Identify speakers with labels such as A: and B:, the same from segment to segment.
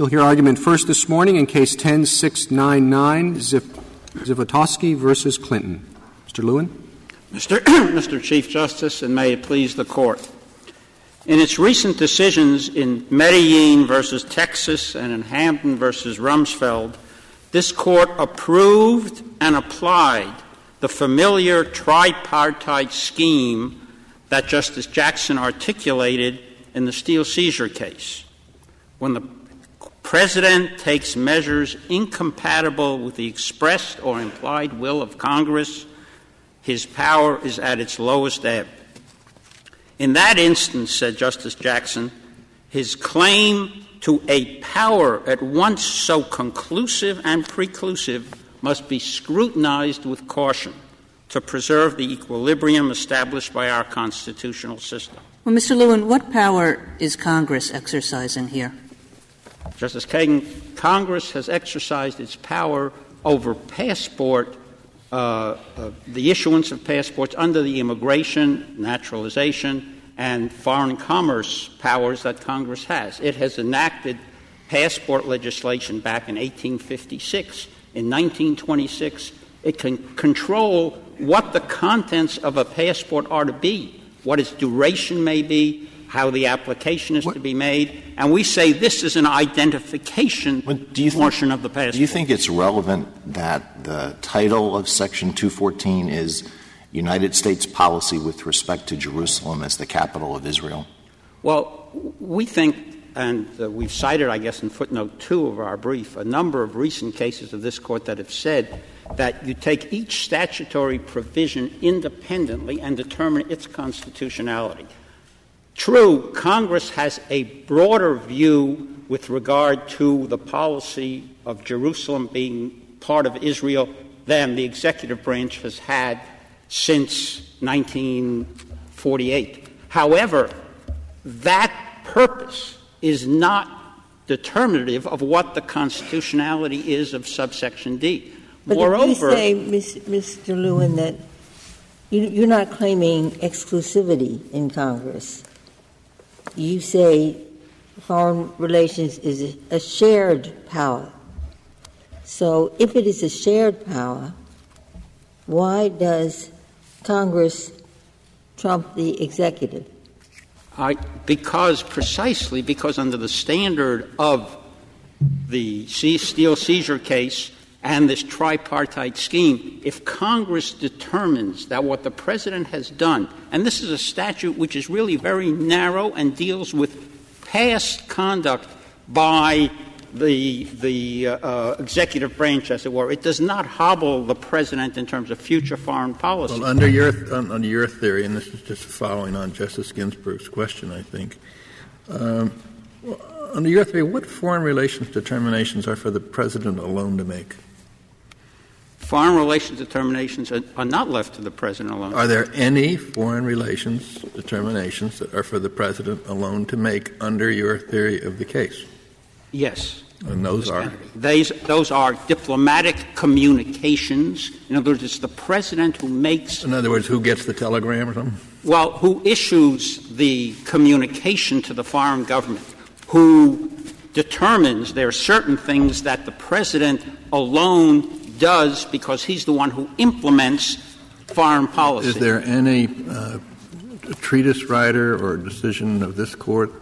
A: We'll hear argument first this morning in Case 10699, Zivotofsky versus Clinton. Mr. Lewin.
B: Mr. Mr. Chief Justice, and may it please the Court. In its recent decisions in Medellin versus Texas and in Hamdan versus Rumsfeld, this Court approved and applied the familiar tripartite scheme that Justice Jackson articulated in the Steel seizure case. When the President takes measures incompatible with the expressed or implied will of Congress, his power is at its lowest ebb. In that instance, said Justice Jackson, his claim to a power at once so conclusive and preclusive must be scrutinized with caution to preserve the equilibrium established by our constitutional system.
C: Well, Mr. Lewin, what power is Congress exercising here?
B: Justice Kagan, Congress has exercised its power over passport, uh, uh, the issuance of passports under the immigration, naturalization, and foreign commerce powers that Congress has. It has enacted passport legislation back in 1856. In 1926, it can control what the contents of a passport are to be, what its duration may be, how the application is what? to be made, and we say this is an identification portion
D: think,
B: of the passport.
D: Do you think it's relevant that the title of Section 214 is United States policy with respect to Jerusalem as the capital of Israel?
B: Well, we think, and uh, we've cited, I guess, in footnote two of our brief, a number of recent cases of this court that have said that you take each statutory provision independently and determine its constitutionality. True, Congress has a broader view with regard to the policy of Jerusalem being part of Israel than the executive branch has had since 1948. However, that purpose is not determinative of what the constitutionality is of subsection
E: D. But Moreover, you say, Mr. Lewin, that you're not claiming exclusivity in Congress. You say foreign relations is a shared power. So if it is a shared power, why does Congress trump the executive?
B: I, because precisely because under the standard of the steel seizure case and this tripartite scheme, if Congress determines that what the President has done, and this is a statute which is really very narrow and deals with past conduct by the, the uh, uh, executive branch, as it were. It does not hobble the president in terms of future foreign policy.
F: Well, under your, under your theory, and this is just following on Justice Ginsburg's question, I think, um, under your theory, what foreign relations determinations are for the president alone to make?
B: Foreign relations determinations are, are not left to the president alone.
F: Are there any foreign relations determinations that are for the president alone to make under your theory of the case?
B: Yes.
F: And those are?
B: These, those are diplomatic communications. In other words, it's the president who makes.
F: In other words, who gets the telegram or something?
B: Well, who issues the communication to the foreign government, who determines there are certain things that the president alone does because he's the one who implements foreign policy.
F: Is there any uh, treatise writer or decision of this court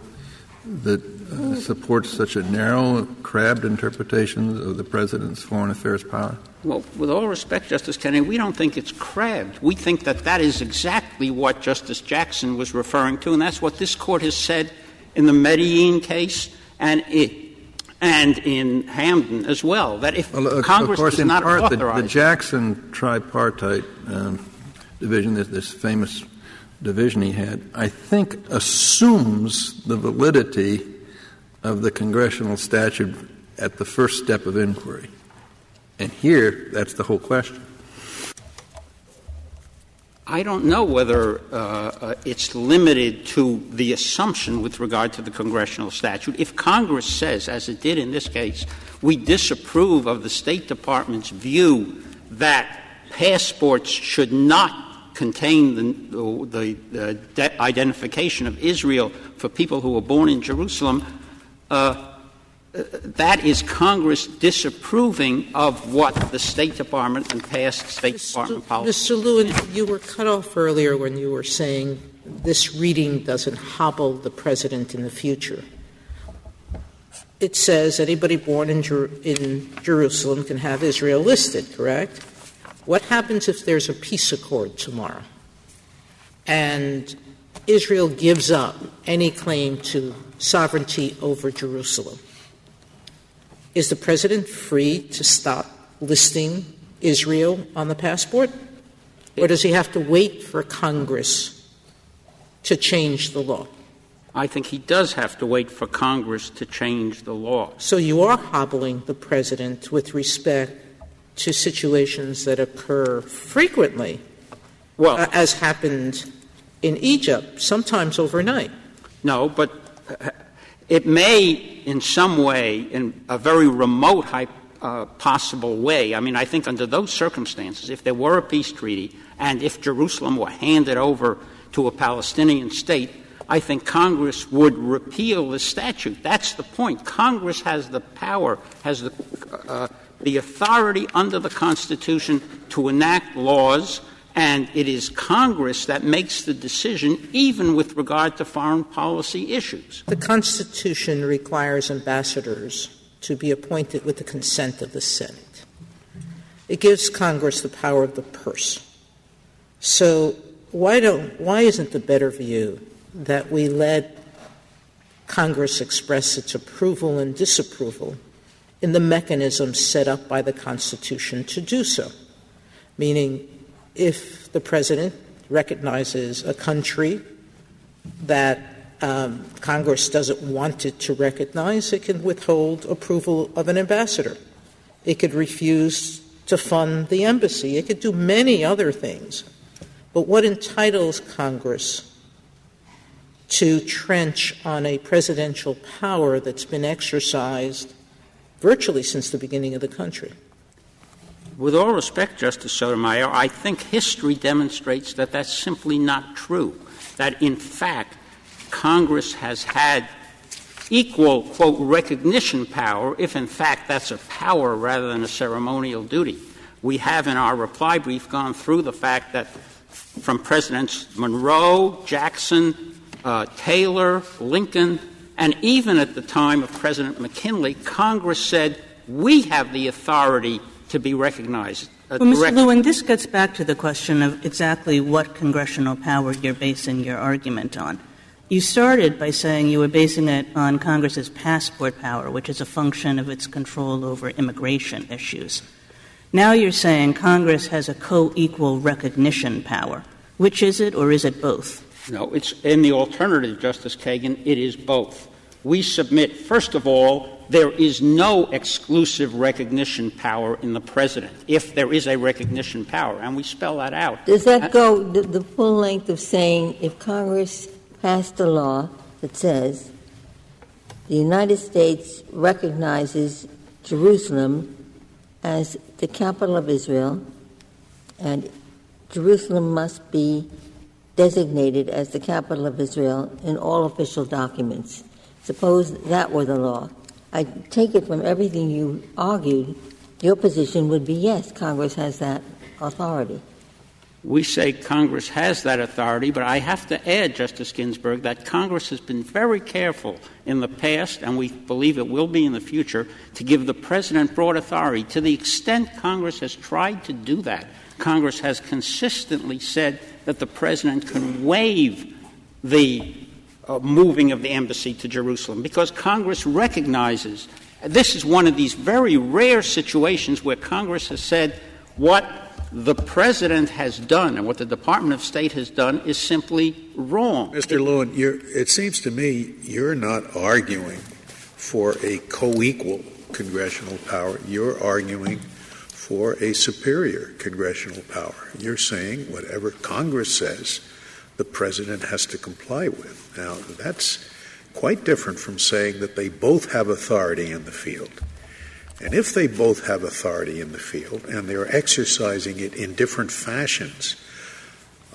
F: that uh, supports such a narrow, crabbed interpretation of the president's foreign affairs power?
B: Well, with all respect, Justice Kennedy, we don't think it's crabbed. We think that that is exactly what Justice Jackson was referring to, and that's what this court has said in the Medellin case and it, and in Hamdan as well. That if well, Congress
F: of course,
B: does not
F: part,
B: authorize
F: the, the Jackson tripartite um, division, this, this famous division he had, I think assumes the validity of the congressional statute at the first step of inquiry. And here, that's the whole question.
B: I don't know whether uh, uh, it's limited to the assumption with regard to the congressional statute. If Congress says, as it did in this case, we disapprove of the State Department's view that passports should not contain the, the, the de- identification of Israel for people who were born in Jerusalem, uh, that is Congress disapproving of what the State Department and past State Mr. Department policy.
G: Mr. Lewin, you were cut off earlier when you were saying this reading doesn't hobble the president in the future. It says anybody born in, Jer- in Jerusalem can have Israel listed, correct? What happens if there's a peace accord tomorrow and Israel gives up any claim to sovereignty over Jerusalem? Is the president free to stop listing Israel on the passport? Or does he have to wait for Congress to change the law?
B: I think he does have to wait for Congress to change the law.
G: So you are hobbling the president with respect to situations that occur frequently, well, uh, as happened in Egypt, sometimes overnight.
B: No, but uh, it may, in some way, in a very remote uh, possible way, I mean, I think under those circumstances, if there were a peace treaty and if Jerusalem were handed over to a Palestinian state, I think Congress would repeal the statute. That's the point. Congress has the power, has the, uh, the authority under the Constitution to enact laws and it is Congress that makes the decision, even with regard to foreign policy issues.
G: The Constitution requires ambassadors to be appointed with the consent of the Senate. It gives Congress the power of the purse. So why don't why isn't the better view that we let Congress express its approval and disapproval in the mechanism set up by the Constitution to do so? Meaning if the president recognizes a country that um, Congress doesn't want it to recognize, it can withhold approval of an ambassador. It could refuse to fund the embassy. It could do many other things. But what entitles Congress to trench on a presidential power that's been exercised virtually since the beginning of the country?
B: With all respect, Justice Sotomayor, I think history demonstrates that that's simply not true. That, in fact, Congress has had equal, quote, recognition power, if in fact that's a power rather than a ceremonial duty. We have in our reply brief gone through the fact that from Presidents Monroe, Jackson, uh, Taylor, Lincoln, and even at the time of President McKinley, Congress said, we have the authority to be recognized.
C: Well, Mr. Lewin, this gets back to the question of exactly what congressional power you're basing your argument on. You started by saying you were basing it on Congress's passport power, which is a function of its control over immigration issues. Now you're saying Congress has a co equal recognition power. Which is it, or is it both?
B: No, it's in the alternative, Justice Kagan, it is both. We submit, first of all, there is no exclusive recognition power in the president if there is a recognition power, and we spell that out.
E: Does that go the, the full length of saying if Congress passed a law that says the United States recognizes Jerusalem as the capital of Israel, and Jerusalem must be designated as the capital of Israel in all official documents. Suppose that were the law. I take it from everything you argued, your position would be yes, Congress has that authority.
B: We say Congress has that authority, but I have to add, Justice Ginsburg, that Congress has been very careful in the past, and we believe it will be in the future, to give the President broad authority. To the extent Congress has tried to do that, Congress has consistently said that the President can waive the Uh, moving of the embassy to Jerusalem because Congress recognizes this is one of these very rare situations where Congress has said what the President has done and what the Department of State has done is simply wrong.
H: Mr. Lewin, it seems to me you're not arguing for a co equal congressional power. You're arguing for a superior congressional power. You're saying whatever Congress says the president has to comply with. Now, that's quite different from saying that they both have authority in the field. And if they both have authority in the field and they're exercising it in different fashions,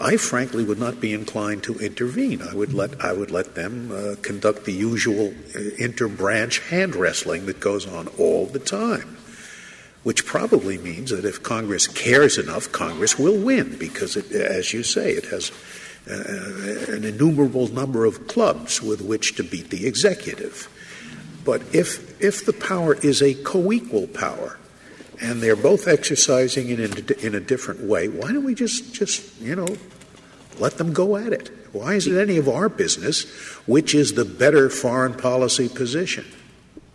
H: I frankly would not be inclined to intervene. I would let I would let them uh, conduct the usual uh, interbranch hand wrestling that goes on all the time, which probably means that if Congress cares enough, Congress will win because, it, as you say, it has uh, an innumerable number of clubs with which to beat the executive. But if if the power is a co-equal power, and they're both exercising it in a, in a different way. Why don't we just, just, you know, let them go at it? Why is it any of our business which is the better foreign policy position?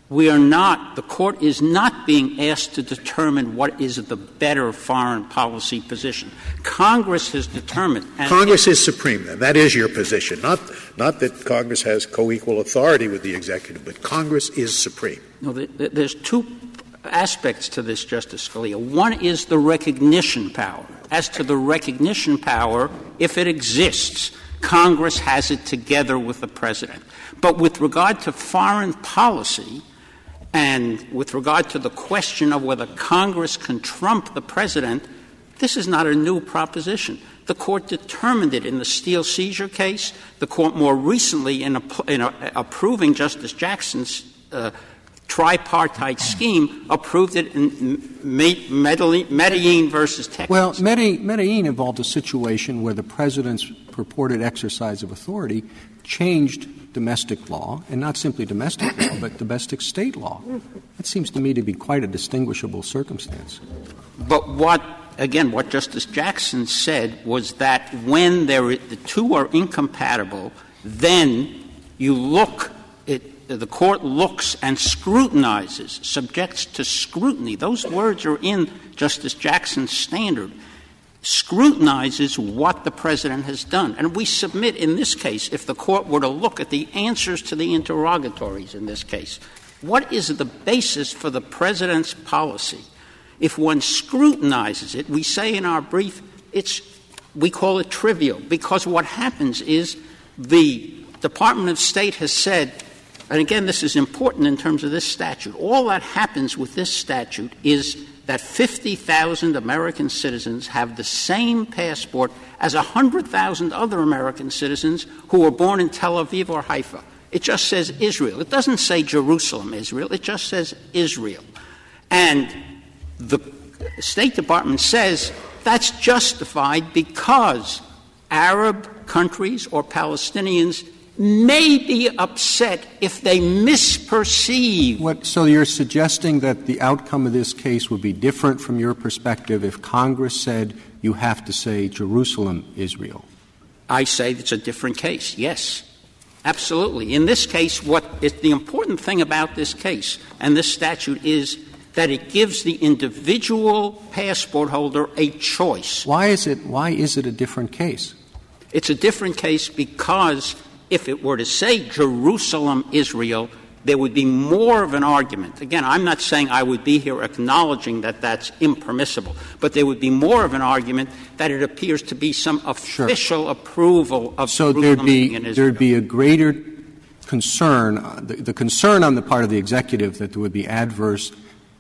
B: We are not, the court is not being asked to determine what is the better foreign policy position. Congress has determined.
H: Congress is supreme, then. That is your position. Not, not that Congress has co equal authority with the executive, but Congress is supreme.
B: No, there's two aspects to this, Justice Scalia. One is the recognition power. As to the recognition power, if it exists, Congress has it together with the President. But with regard to foreign policy, and with regard to the question of whether Congress can trump the President, this is not a new proposition. The Court determined it in the Steel seizure case. The Court more recently, in, a, in a, approving Justice Jackson's uh, tripartite scheme approved it in Medellin versus Texas.
A: Well, Medellin involved a situation where the president's purported exercise of authority changed domestic law, and not simply domestic but domestic state law. That seems to me to be quite a distinguishable circumstance.
B: But what, again, what Justice Jackson said was that when the two are incompatible, then you look the court looks and scrutinizes, subjects to scrutiny. Those words are in Justice Jackson's standard. Scrutinizes what the president has done. And we submit in this case, if the court were to look at the answers to the interrogatories in this case, what is the basis for the president's policy? If one scrutinizes it, we say in our brief, it's, we call it trivial, because what happens is the Department of State has said and again, this is important in terms of this statute. All that happens with this statute is that 50,000 American citizens have the same passport as 100,000 other American citizens who were born in Tel Aviv or Haifa. It just says Israel. It doesn't say Jerusalem, Israel. It just says Israel. And the State Department says that's justified because Arab countries or Palestinians may be upset if they misperceive.
A: What, so you're suggesting that the outcome of this case would be different from your perspective if Congress said you have to say Jerusalem, Israel?
B: I say it's a different case, yes. Absolutely. In this case, what is the important thing about this case and this statute is that it gives the individual passport holder a choice.
A: Why is it why is it a different case?
B: It's a different case because if it were to say Jerusalem, Israel, there would be more of an argument. Again, I'm not saying I would be here acknowledging that that's impermissible, but there would be more of an argument that it appears to be some official sure. approval of
A: so
B: Jerusalem
A: there'd be there'd be a greater concern uh, the, the concern on the part of the executive that there would be adverse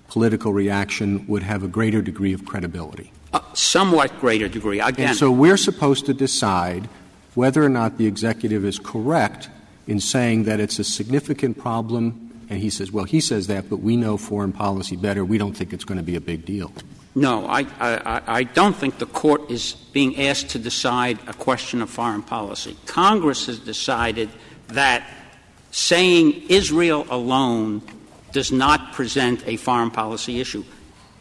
A: political reaction would have a greater degree of credibility.
B: A somewhat greater degree. Again,
A: and so we're supposed to decide whether or not the executive is correct in saying that it's a significant problem. And he says, well, he says that, but we know foreign policy better. We don't think it's going to be a big deal.
B: No, I, don't think the court is being asked to decide a question of foreign policy. Congress has decided that saying Israel alone does not present a foreign policy issue.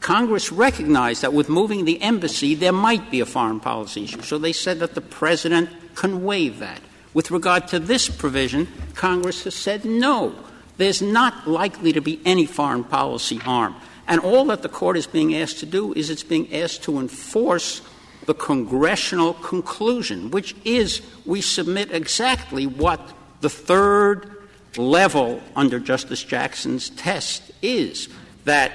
B: Congress recognized that with moving the embassy, there might be a foreign policy issue. So they said that the president can waive that. With regard to this provision, Congress has said no. There's not likely to be any foreign policy harm. And all that the court is being asked to do is it's being asked to enforce the congressional conclusion, which is we submit exactly what the third level under Justice Jackson's test is that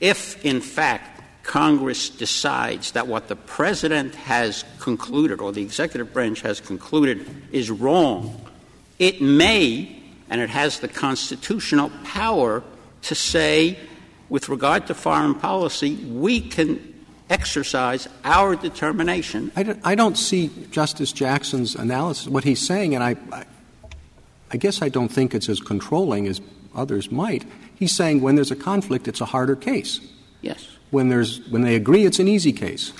B: if, in fact, Congress decides that what the President has concluded or the executive branch has concluded is wrong, it may, and it has the constitutional power to say, with regard to foreign policy, we can exercise our determination.
A: I don't, I don't see Justice Jackson's analysis, what he's saying, and I, I, I guess I don't think it's as controlling as others might. He's saying when there's a conflict, it's a harder case.
B: Yes.
A: When, there's, when they agree, it's an easy case.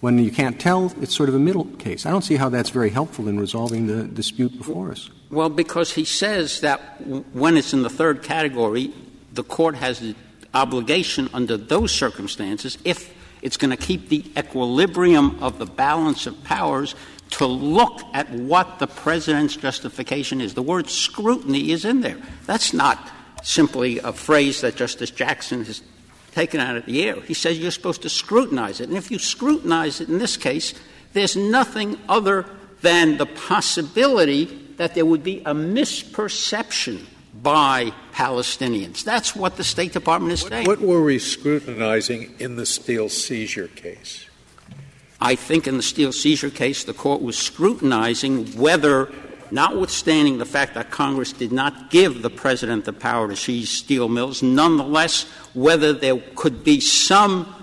A: When you can't tell, it's sort of a middle case. I don't see how that's very helpful in resolving the dispute before us.
B: Well, because he says that when it's in the third category, the court has the obligation under those circumstances, if it's going to keep the equilibrium of the balance of powers, to look at what the president's justification is. The word scrutiny is in there. That's not simply a phrase that Justice Jackson has taken out of the air. He says you're supposed to scrutinize it. And if you scrutinize it in this case, there's nothing other than the possibility that there would be a misperception by Palestinians. That's what the State Department is saying.
H: What were we scrutinizing in the steel seizure case?
B: I think in the steel seizure case, the court was scrutinizing whether notwithstanding the fact that Congress did not give the president the power to seize steel mills, nonetheless, whether there could be some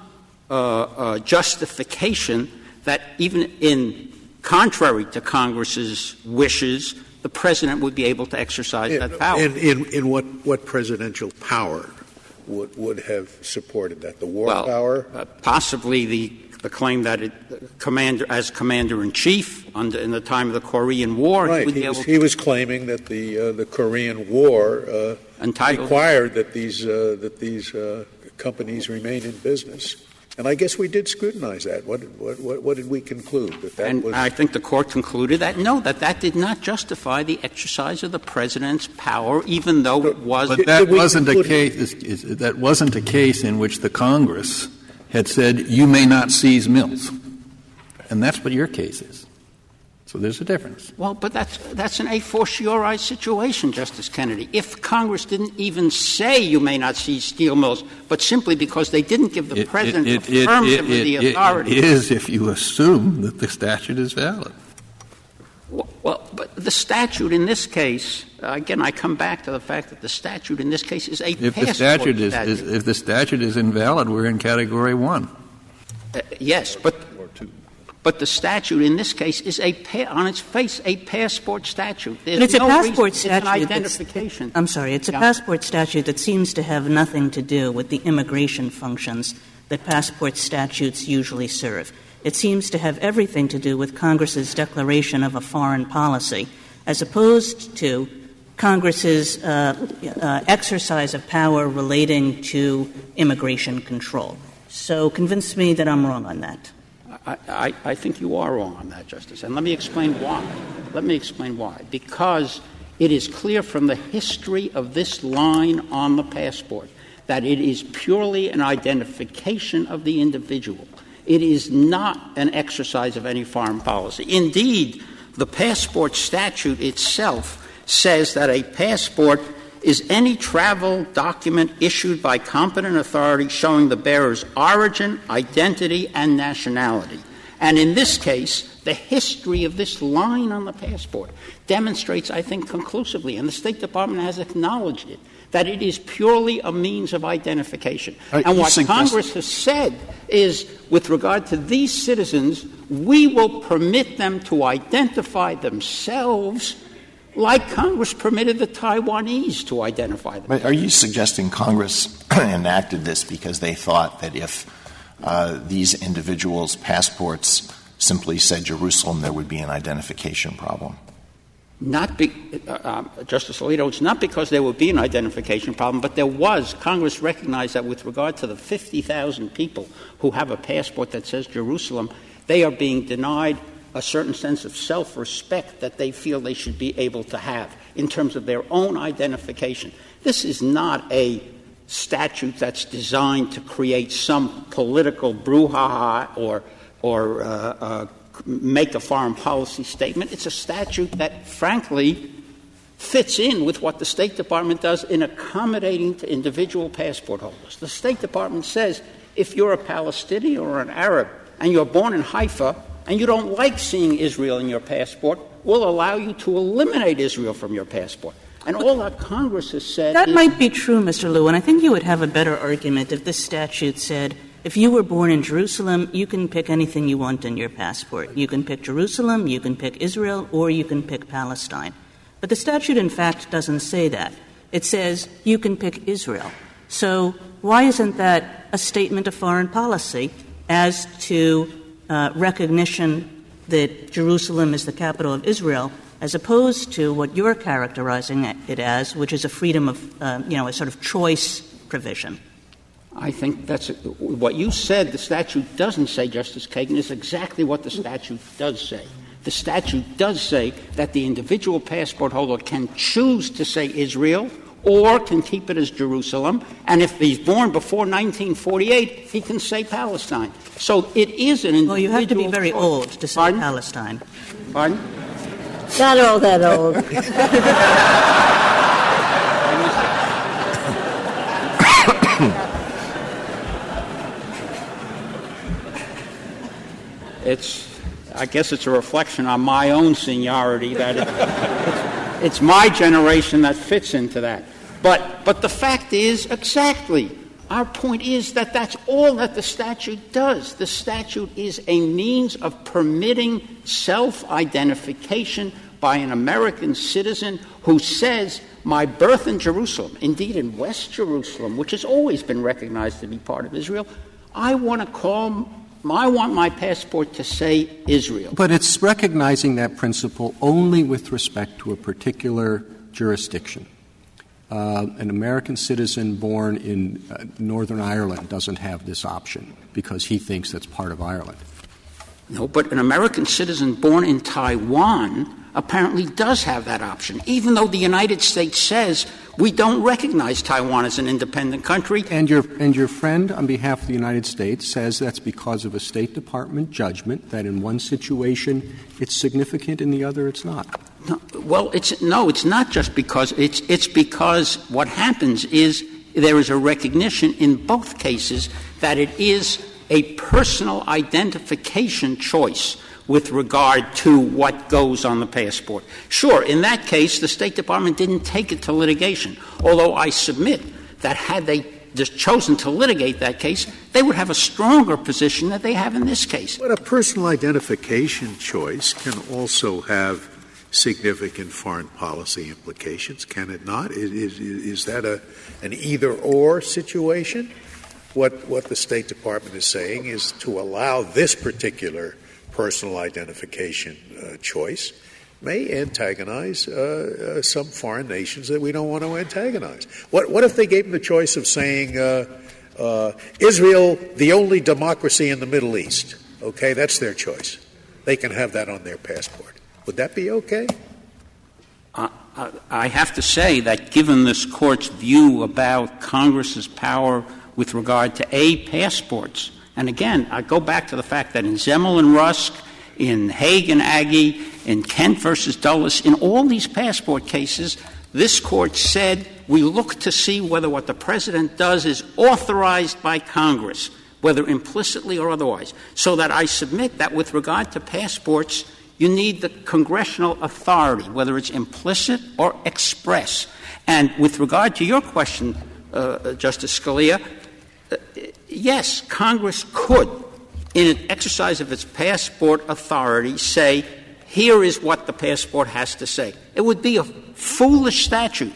B: uh, uh, justification that even in contrary to Congress's wishes, the president would be able to exercise
H: in,
B: that power.
H: In, in, in, what, what presidential power would, would have supported that? The war
B: well,
H: power?
B: Uh, possibly the the claim that it, commander, as commander in chief under, in the time of the Korean War,
H: right. he, was, he was, claiming that the uh, the Korean War uh, required that these uh, that these uh, companies remain in business. And I guess we did scrutinize that. What, what, what, what did we conclude? That that
B: and
H: was
B: I think the court concluded that no, that that did not justify the exercise of the president's power, even though it was.
F: But that wasn't a case. That wasn't a case in which the Congress had said, you may not seize mills. And that's what your case is. So there's a difference.
B: Well, but that's, that's an a fortiori situation, Justice Kennedy. If Congress didn't even say you may not seize steel mills, but simply because they didn't give the
F: it,
B: President
F: it, it,
B: affirmatively the authority.
F: It is if you assume that the statute is valid.
B: Well, but the statute in this case, uh, again, I come back to the fact that the statute in this case is a
F: if the statute is,
B: statute.
F: is, if the statute is invalid, we're in category one.
B: Uh, yes, but but the statute in this case is a pa- on its face a passport statute. There's
C: but it's
B: no
C: a passport
B: reason,
C: statute.
B: It's an identification.
C: I'm sorry, it's a
B: yeah.
C: passport statute that seems to have nothing to do with the immigration functions that passport statutes usually serve. It seems to have everything to do with Congress's declaration of a foreign policy, as opposed to Congress's uh, uh, exercise of power relating to immigration control. So convince me that I'm wrong on that.
B: I, I, I, think you are wrong on that, Justice. And let me explain why. Let me explain why. Because it is clear from the history of this line on the passport that it is purely an identification of the individual. It is not an exercise of any foreign policy. Indeed, the passport statute itself says that a passport is any travel document issued by competent authority showing the bearer's origin, identity, and nationality. And in this case, the history of this line on the passport demonstrates, I think, conclusively, and the State Department has acknowledged it, that it is purely a means of identification.
D: Are
B: and what Congress has said is, with regard to these citizens, we will permit them to identify themselves like Congress permitted the Taiwanese to identify them.
D: But are you suggesting Congress enacted this because they thought that if uh, these individuals' passports simply said Jerusalem, there would be an identification problem?
B: Not be, uh, uh, Justice Alito, it's not because there would be an identification problem, but there was. Congress recognized that with regard to the 50,000 people who have a passport that says Jerusalem, they are being denied a certain sense of self respect that they feel they should be able to have in terms of their own identification. This is not a statute that's designed to create some political brouhaha or, or uh, uh, make a foreign policy statement. It's a statute that, frankly, fits in with what the State Department does in accommodating to individual passport holders. The State Department says if you're a Palestinian or an Arab and you're born in Haifa and you don't like seeing Israel in your passport, we'll allow you to eliminate Israel from your passport. And all that Congress has said
C: that might be true, Mr. Lewin. I think you would have a better argument if this statute said if you were born in Jerusalem, you can pick anything you want in your passport. You can pick Jerusalem, you can pick Israel, or you can pick Palestine. But the statute, in fact, doesn't say that. It says you can pick Israel. So why isn't that a statement of foreign policy as to uh, recognition that Jerusalem is the capital of Israel, as opposed to what you're characterizing it as, which is a freedom of, uh, you know, a sort of choice provision?
B: I think that's what you said. The statute doesn't say, Justice Kagan, is exactly what the statute does say. The statute does say that the individual passport holder can choose to say Israel or can keep it as Jerusalem. And if he's born before 1948, he can say Palestine. So it is an individual.
C: Well, you have to be very
B: choice.
C: old to say
B: Pardon?
C: Palestine.
B: Pardon?
E: Not all that old.
B: It's, I guess it's a reflection on my own seniority that it, it's, it's my generation that fits into that. But, but the fact is, exactly, our point is that that's all that the statute does. The statute is a means of permitting self identification by an American citizen who says, My birth in Jerusalem, indeed in West Jerusalem, which has always been recognized to be part of Israel, I want to call I want my passport to say Israel.
A: But it's recognizing that principle only with respect to a particular jurisdiction. Uh, an American citizen born in uh, Northern Ireland doesn't have this option because he thinks that's part of Ireland.
B: No, but an American citizen born in Taiwan apparently does have that option, even though the United States says we don't recognize Taiwan as an independent country.
A: And your, and your friend, on behalf of the United States, says that's because of a State Department judgment that in one situation it's significant, in the other it's not.
B: No, well, it's no, it's not just because it's it's because what happens is there is a recognition in both cases that it is a personal identification choice with regard to what goes on the passport. Sure, in that case, the State Department didn't take it to litigation, although I submit that had they just chosen to litigate that case, they would have a stronger position than they have in this case.
H: But a personal identification choice can also have significant foreign policy implications, can it not? Is, is, is that a, an either or situation? What, what the State Department is saying is to allow this particular personal identification uh, choice may antagonize uh, uh, some foreign nations that we don't want to antagonize. What, what if they gave them the choice of saying, uh, uh, Israel, the only democracy in the Middle East? Okay, that's their choice. They can have that on their passport. Would that be okay?
B: I have to say that given this court's view about Congress's power with regard to A, passports, and again, I go back to the fact that in Zemel and Rusk, in Haig and Agee, in Kent versus Dulles, in all these passport cases, this court said we look to see whether what the president does is authorized by Congress, whether implicitly or otherwise. So that I submit that with regard to passports, you need the congressional authority, whether it's implicit or express. And with regard to your question, uh, Justice Scalia, uh, yes, Congress could, in an exercise of its passport authority, say, here is what the passport has to say. It would be a foolish statute.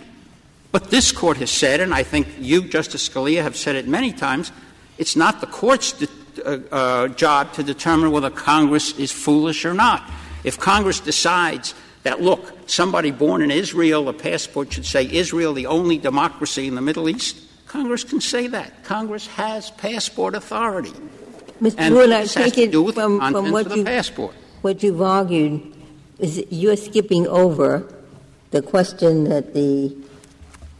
B: But this court has said, and I think you, Justice Scalia, have said it many times, it's not the court's de- uh, uh, job to determine whether Congress is foolish or not. If Congress decides that, look, somebody born in Israel, a passport should say Israel, the only democracy in the Middle East, Congress can say that. Congress has passport authority.
E: Mr.
B: And
E: Wood, I
B: has
E: take
B: to
E: it
B: do with
E: from,
B: the
E: from what
B: of the
E: you
B: passport.
E: what you've argued is you're skipping over the question that the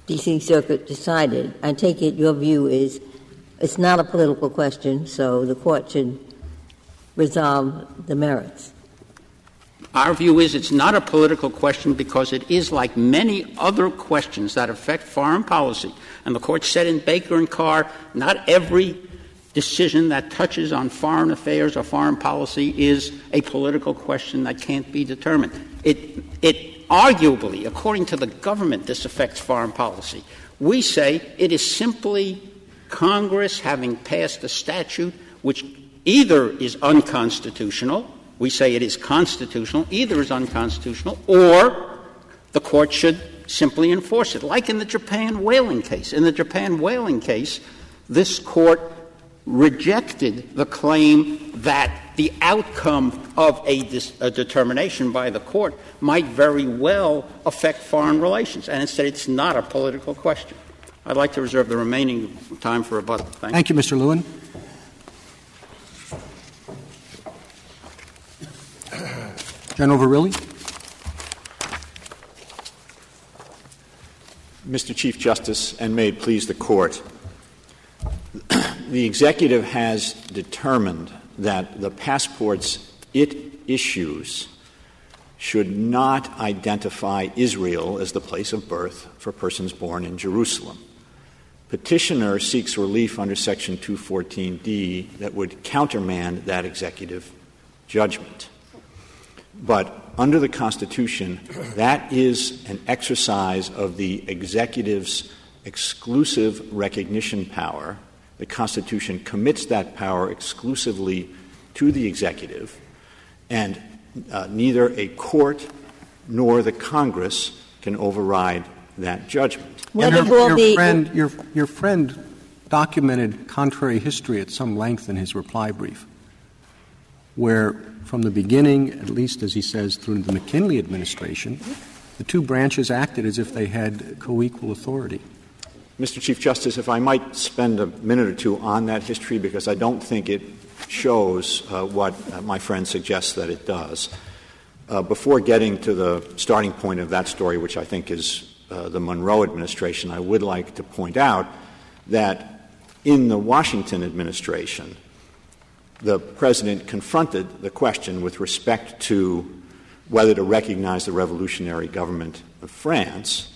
E: D.C. Circuit decided. I take it your view is it's not a political question, so the court should resolve the merits.
B: Our view is it's not a political question because it is like many other questions that affect foreign policy. And the court said in Baker and Carr, not every decision that touches on foreign affairs or foreign policy is a political question that can't be determined. It, it arguably, according to the government, this affects foreign policy. We say it is simply Congress having passed a statute which either is unconstitutional, we say it is constitutional, either is unconstitutional, or the court should simply enforce it, like in the Japan whaling case. In the Japan whaling case, this court rejected the claim that the outcome of a, dis- a, determination by the court might very well affect foreign relations, and instead it's not a political question. I'd like to reserve the remaining time for rebuttal. Thank,
A: Thank you, Mr. Lewin. General Verrilli?
I: Mr. Chief Justice, and may it please the Court, the executive has determined that the passports it issues should not identify Israel as the place of birth for persons born in Jerusalem. Petitioner seeks relief under Section 214D that would countermand that executive judgment. But under the Constitution, that is an exercise of the executive's exclusive recognition power. The Constitution commits that power exclusively to the executive, and uh, neither a court nor the Congress can override that judgment.
A: What your, your friend, your, your friend documented contrary history at some length in his reply brief, where from the beginning, at least as he says through the McKinley administration, the two branches acted as if they had co equal authority.
I: Mr. Chief Justice, if I might spend a minute or two on that history, because I don't think it shows uh, what uh, my friend suggests that it does. Uh, before getting to the starting point of that story, which I think is uh, the Monroe administration, I would like to point out that in the Washington administration, the president confronted the question with respect to whether to recognize the revolutionary government of France.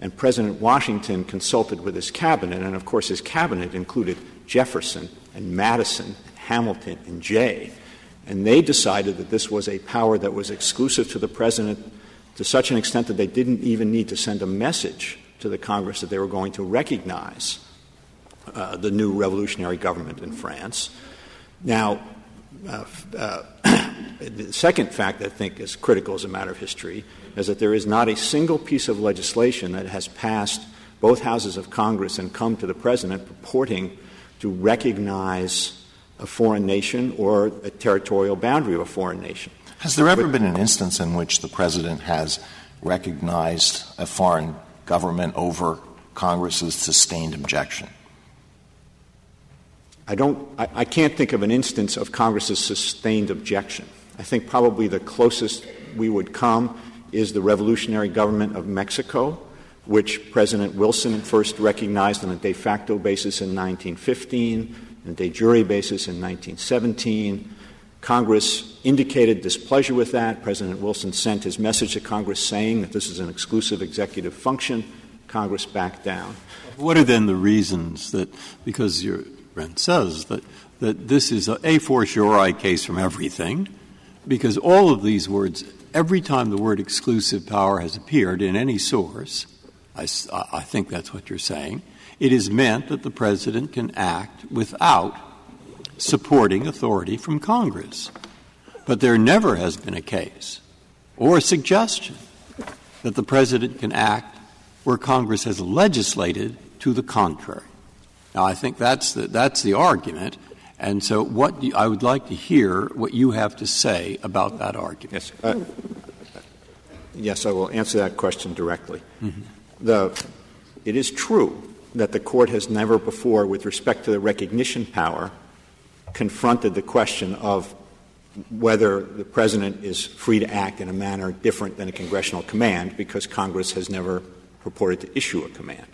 I: And President Washington consulted with his cabinet, and of course, his cabinet included Jefferson and Madison and Hamilton and Jay. And they decided that this was a power that was exclusive to the president to such an extent that they didn't even need to send a message to the Congress that they were going to recognize uh, the new revolutionary government in France. Now, uh, uh, the second fact I think is critical as a matter of history is that there is not a single piece of legislation that has passed both houses of Congress and come to the president purporting to recognize a foreign nation or a territorial boundary of a foreign nation.
D: Has there ever been an instance in which the president has recognized a foreign government over Congress's sustained objection?
I: I don't. I, can't think of an instance of Congress's sustained objection. I think probably the closest we would come is the revolutionary government of Mexico, which President Wilson first recognized on a de facto basis in 1915 and a de jure basis in 1917. Congress indicated displeasure with that. President Wilson sent his message to Congress saying that this is an exclusive executive function. Congress backed down.
J: What are then the reasons that, because your friend says that, that this is a, a fortiori case from everything, because all of these words, every time the word exclusive power has appeared in any source, I, I think that's what you're saying, it is meant that the President can act without supporting authority from Congress. But there never has been a case or a suggestion that the President can act where Congress has legislated to the contrary. Now, I think that's the, that's the argument. And so, what you, I would like to hear what you have to say about that argument.
I: Yes, uh, yes I will answer that question directly. Mm-hmm. The, it is true that the court has never before, with respect to the recognition power, confronted the question of whether the president is free to act in a manner different than a congressional command because Congress has never purported to issue a command.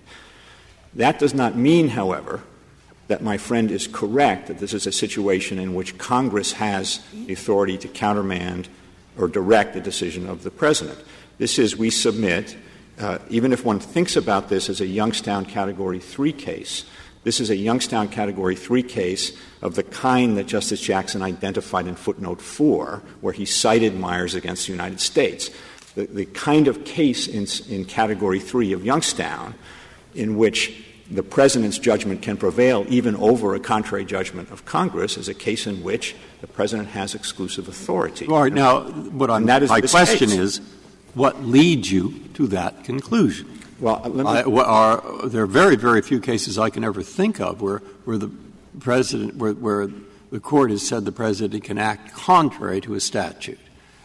I: That does not mean, however, that my friend is correct that this is a situation in which Congress has the authority to countermand or direct the decision of the president. This is, we submit, uh, even if one thinks about this as a Youngstown Category 3 case, this is a Youngstown Category 3 case of the kind that Justice Jackson identified in footnote 4, where he cited Myers against the United States. The, the kind of case in, in Category 3 of Youngstown in which the president's judgment can prevail even over a contrary judgment of Congress is a case in which the president has exclusive authority.
J: All right. Now, what I'm,
I: that is
J: my question
I: case.
J: is, what leads you to that conclusion?
I: Well, uh, let me,
J: I, are, there are very, very few cases I can ever think of where, where the president, where, where the court has said the president can act contrary to a statute.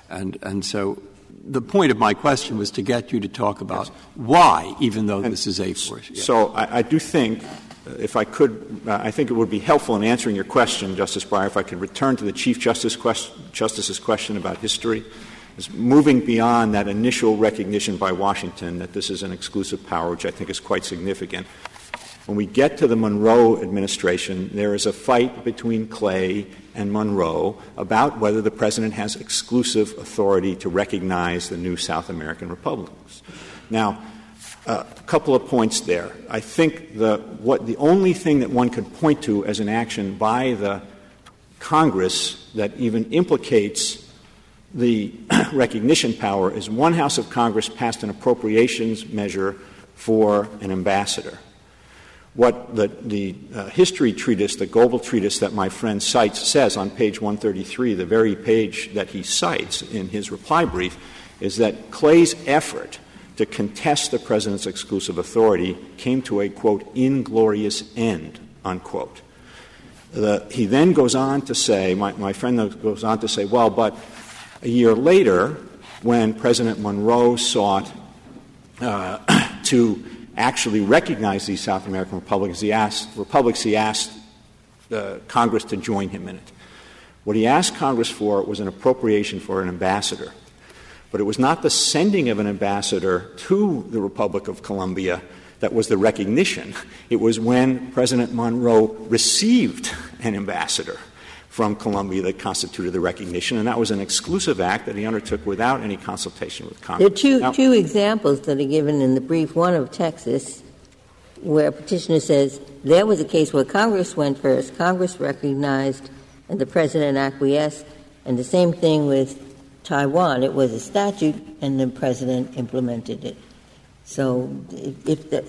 J: And, and so the point of my question was to get you to talk about why, even though and this is a force.
I: Yeah. So I, I, do think, if I could, I think it would be helpful in answering your question, Justice Breyer, if I could return to the Chief Justice quest- Justice's question about history is moving beyond that initial recognition by Washington that this is an exclusive power, which I think is quite significant. When we get to the Monroe administration, there is a fight between Clay and Monroe about whether the president has exclusive authority to recognize the new South American republics. Now, a couple of points there. I think the, what, the only thing that one could point to as an action by the Congress that even implicates the recognition power is one House of Congress passed an appropriations measure for an ambassador. What the, the uh, history treatise, the Goebel treatise that my friend cites, says on page 133, the very page that he cites in his reply brief, is that Clay's effort to contest the president's exclusive authority came to a, quote, inglorious end, unquote. The, he then goes on to say, my, my friend goes on to say, well, but a year later, when President Monroe sought uh, to actually recognize these South American republics, he asked, republics, he asked Congress to join him in it. What he asked Congress for was an appropriation for an ambassador. But it was not the sending of an ambassador to the Republic of Colombia that was the recognition. It was when President Monroe received an ambassador from Colombia that constituted the recognition, and that was an exclusive act that he undertook without any consultation with Congress.
E: There are two, now, two examples that are given in the brief. One of Texas, where a petitioner says there was a case where Congress went first, Congress recognized, and the president acquiesced, and the same thing with Taiwan. It was a statute, and the president implemented it. So if the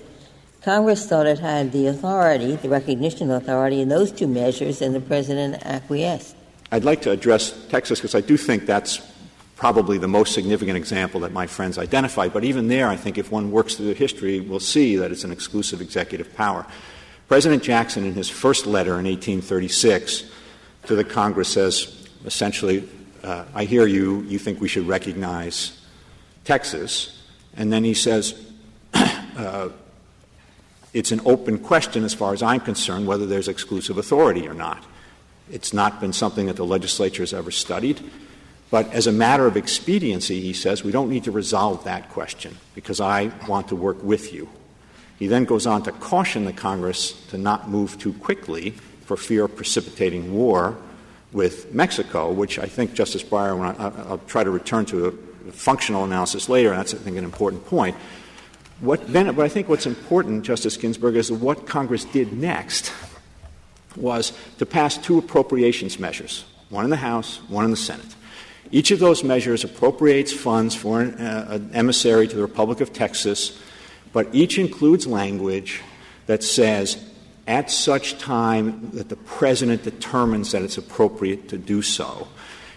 E: Congress thought it had the authority, the recognition authority in those two measures, and the president acquiesced.
I: I'd like to address Texas because I do think that's probably the most significant example that my friends identified. But even there, I think if one works through the history, we'll see that it's an exclusive executive power. President Jackson, in his first letter in 1836 to the Congress, says essentially, uh, I hear you, you think we should recognize Texas. And then he says, uh, it's an open question, as far as I'm concerned, whether there's exclusive authority or not. It's not been something that the legislature has ever studied. But as a matter of expediency, he says, we don't need to resolve that question because I want to work with you. He then goes on to caution the Congress to not move too quickly for fear of precipitating war with Mexico, which I think, Justice Breyer, I, will try to return to a functional analysis later, that's, I think, an important point. What, then, but I think what's important, Justice Ginsburg, is what Congress did next was to pass two appropriations measures, one in the House, one in the Senate. Each of those measures appropriates funds for an, uh, an emissary to the Republic of Texas, but each includes language that says, at such time that the President determines that it's appropriate to do so.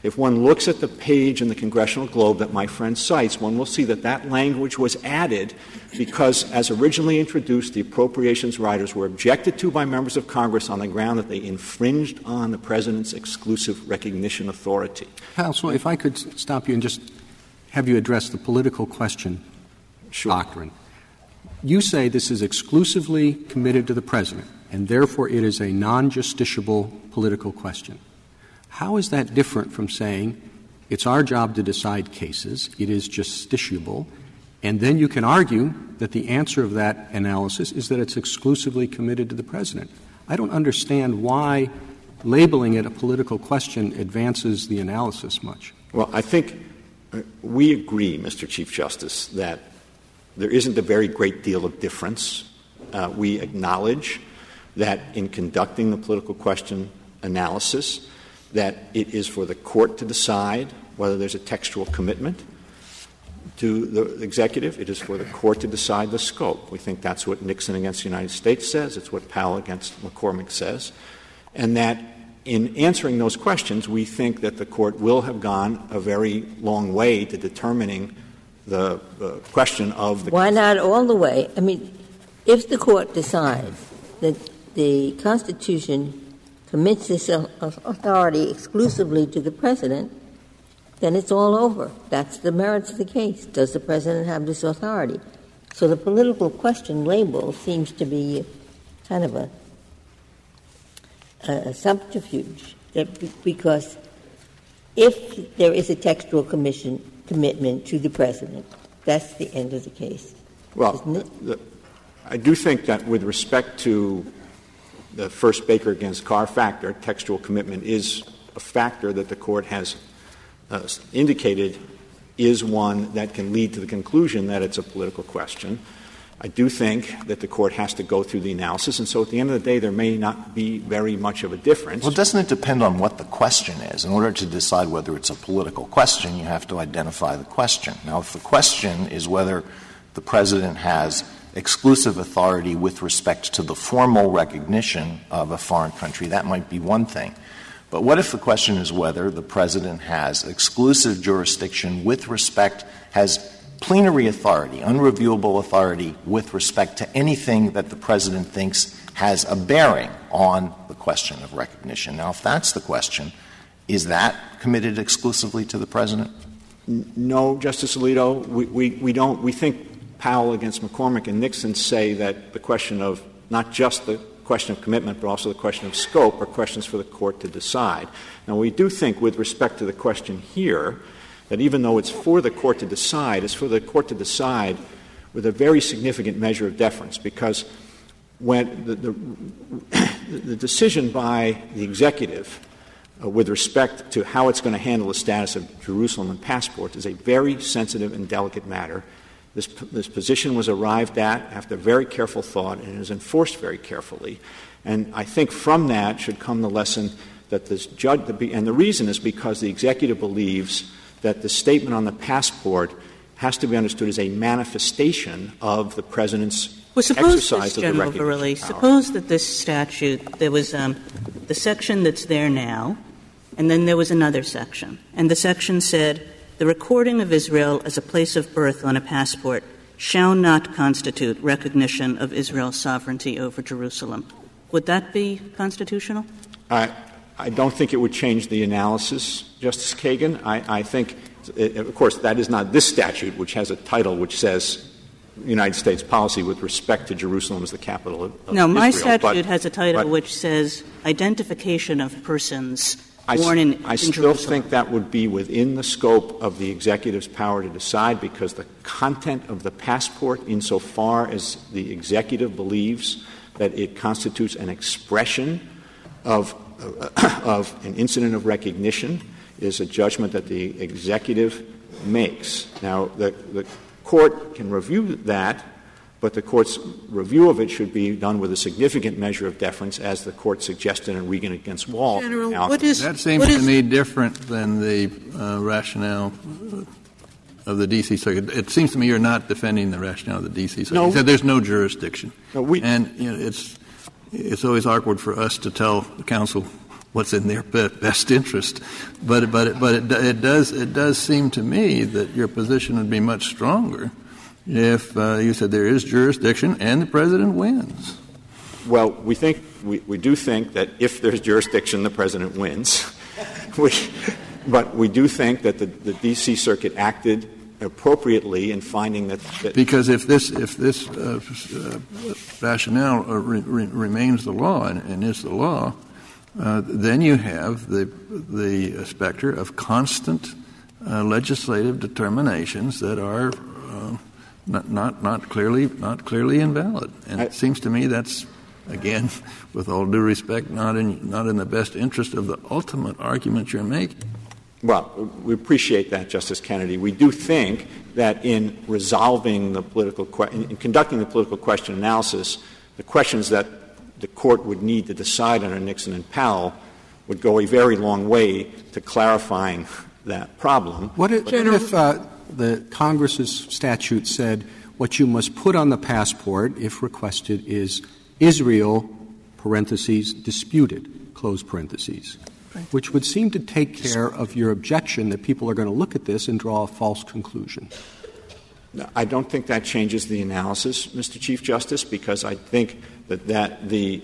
I: If one looks at the page in the Congressional Globe that my friend cites, one will see that that language was added because, as originally introduced, the appropriations riders were objected to by members of Congress on the ground that they infringed on the President's exclusive recognition authority.
A: Counsel, if I could stop you and just have you address the political question
I: sure.
A: doctrine. You say this is exclusively committed to the President, and therefore it is a non justiciable political question. How is that different from saying it's our job to decide cases, it is justiciable, and then you can argue that the answer of that analysis is that it's exclusively committed to the President? I don't understand why labeling it a political question advances the analysis much.
I: Well, I think uh, we agree, Mr. Chief Justice, that there isn't a very great deal of difference. Uh, we acknowledge that in conducting the political question analysis, that it is for the court to decide whether there's a textual commitment to the executive. It is for the court to decide the scope. We think that's what Nixon against the United States says. It's what Powell against McCormick says. And that in answering those questions, we think that the court will have gone a very long way to determining the uh, question of the.
E: Why not all the way? I mean, if the court decides that the Constitution commits this authority exclusively to the president, then it's all over. That's the merits of the case. Does the president have this authority? So the political question label seems to be kind of a, a subterfuge, because if there is a textual commission commitment to the president, that's the end of the case.
I: Well, I do think that with respect to the first Baker against Carr factor, textual commitment is a factor that the court has uh, indicated is one that can lead to the conclusion that it's a political question. I do think that the court has to go through the analysis, and so at the end of the day, there may not be very much of a difference.
D: Well, doesn't it depend on what the question is? In order to decide whether it's a political question, you have to identify the question. Now, if the question is whether the president has exclusive authority with respect to the formal recognition of a foreign country, that might be one thing. But what if the question is whether the president has exclusive jurisdiction with respect, has plenary authority, unreviewable authority with respect to anything that the president thinks has a bearing on the question of recognition? Now, if that's the question, is that committed exclusively to the president?
I: No, Justice Alito. We, we, we don't. We think Powell against McCormick and Nixon say that the question of not just the question of commitment, but also the question of scope, are questions for the court to decide. Now, we do think, with respect to the question here, that even though it's for the court to decide, it's for the court to decide with a very significant measure of deference, because when the, the, the decision by the executive uh, with respect to how it's going to handle the status of Jerusalem and passports is a very sensitive and delicate matter. This, this position was arrived at after very careful thought and is enforced very carefully. And I think from that should come the lesson that this judge, and the reason is because the executive believes that the statement on the passport has to be understood as a manifestation of the president's
C: well, suppose
I: exercise
C: this, General
I: Verrilli,
C: suppose that this statute, there was um, the section that's there now, and then there was another section, and the section said the recording of Israel as a place of birth on a passport shall not constitute recognition of Israel's sovereignty over Jerusalem. Would that be constitutional?
I: I, I don't think it would change the analysis, Justice Kagan. I, I think, it, of course, that is not this statute, which has a title which says United States policy with respect to Jerusalem as the capital of, of
C: no, my statute
I: but,
C: has a title
I: but,
C: which says identification of persons
I: I,
C: in,
I: I still think that would be within the scope of the executive's power to decide because the content of the passport, insofar as the executive believes that it constitutes an expression of, uh, of an incident of recognition, is a judgment that the executive makes. Now, the, the court can review that but the court's review of it should be done with a significant measure of deference, as the court suggested in Regan against Wald.
G: General,
I: now,
G: what is,
F: that seems
G: what
F: to me different than the uh, rationale of the D.C. Circuit. It seems to me you're not defending the rationale of the D.C. Circuit.
I: No.
F: You said there's no jurisdiction.
I: No, we,
F: and you know, it's it's always awkward for us to tell the counsel what's in their best interest. But but it, but it, it does it does seem to me that your position would be much stronger if uh, you said there is jurisdiction and the president wins.
I: Well, we think we, we do think that if there's jurisdiction, the president wins. we, but we do think that the, the D.C. Circuit acted appropriately in finding that, that
F: because if this if this uh, uh, rationale uh, re- re- remains the law and, and is the law, uh, then you have the the specter of constant uh, legislative determinations that are not, not, not clearly not clearly invalid. And it seems to me that's again, with all due respect, not in not in the best interest of the ultimate argument you're making.
I: Well, we appreciate that, Justice Kennedy. We do think that in resolving the political que- in conducting the political question analysis, the questions that the court would need to decide under Nixon and Powell would go a very long way to clarifying that problem.
A: What if, General, if uh, the Congress's statute said what you must put on the passport, if requested, is Israel, parentheses, disputed, close parentheses, right. which would seem to take care of your objection that people are going to look at this and draw a false conclusion.
I: I don't think that changes the analysis, Mr. Chief Justice, because I think that, that the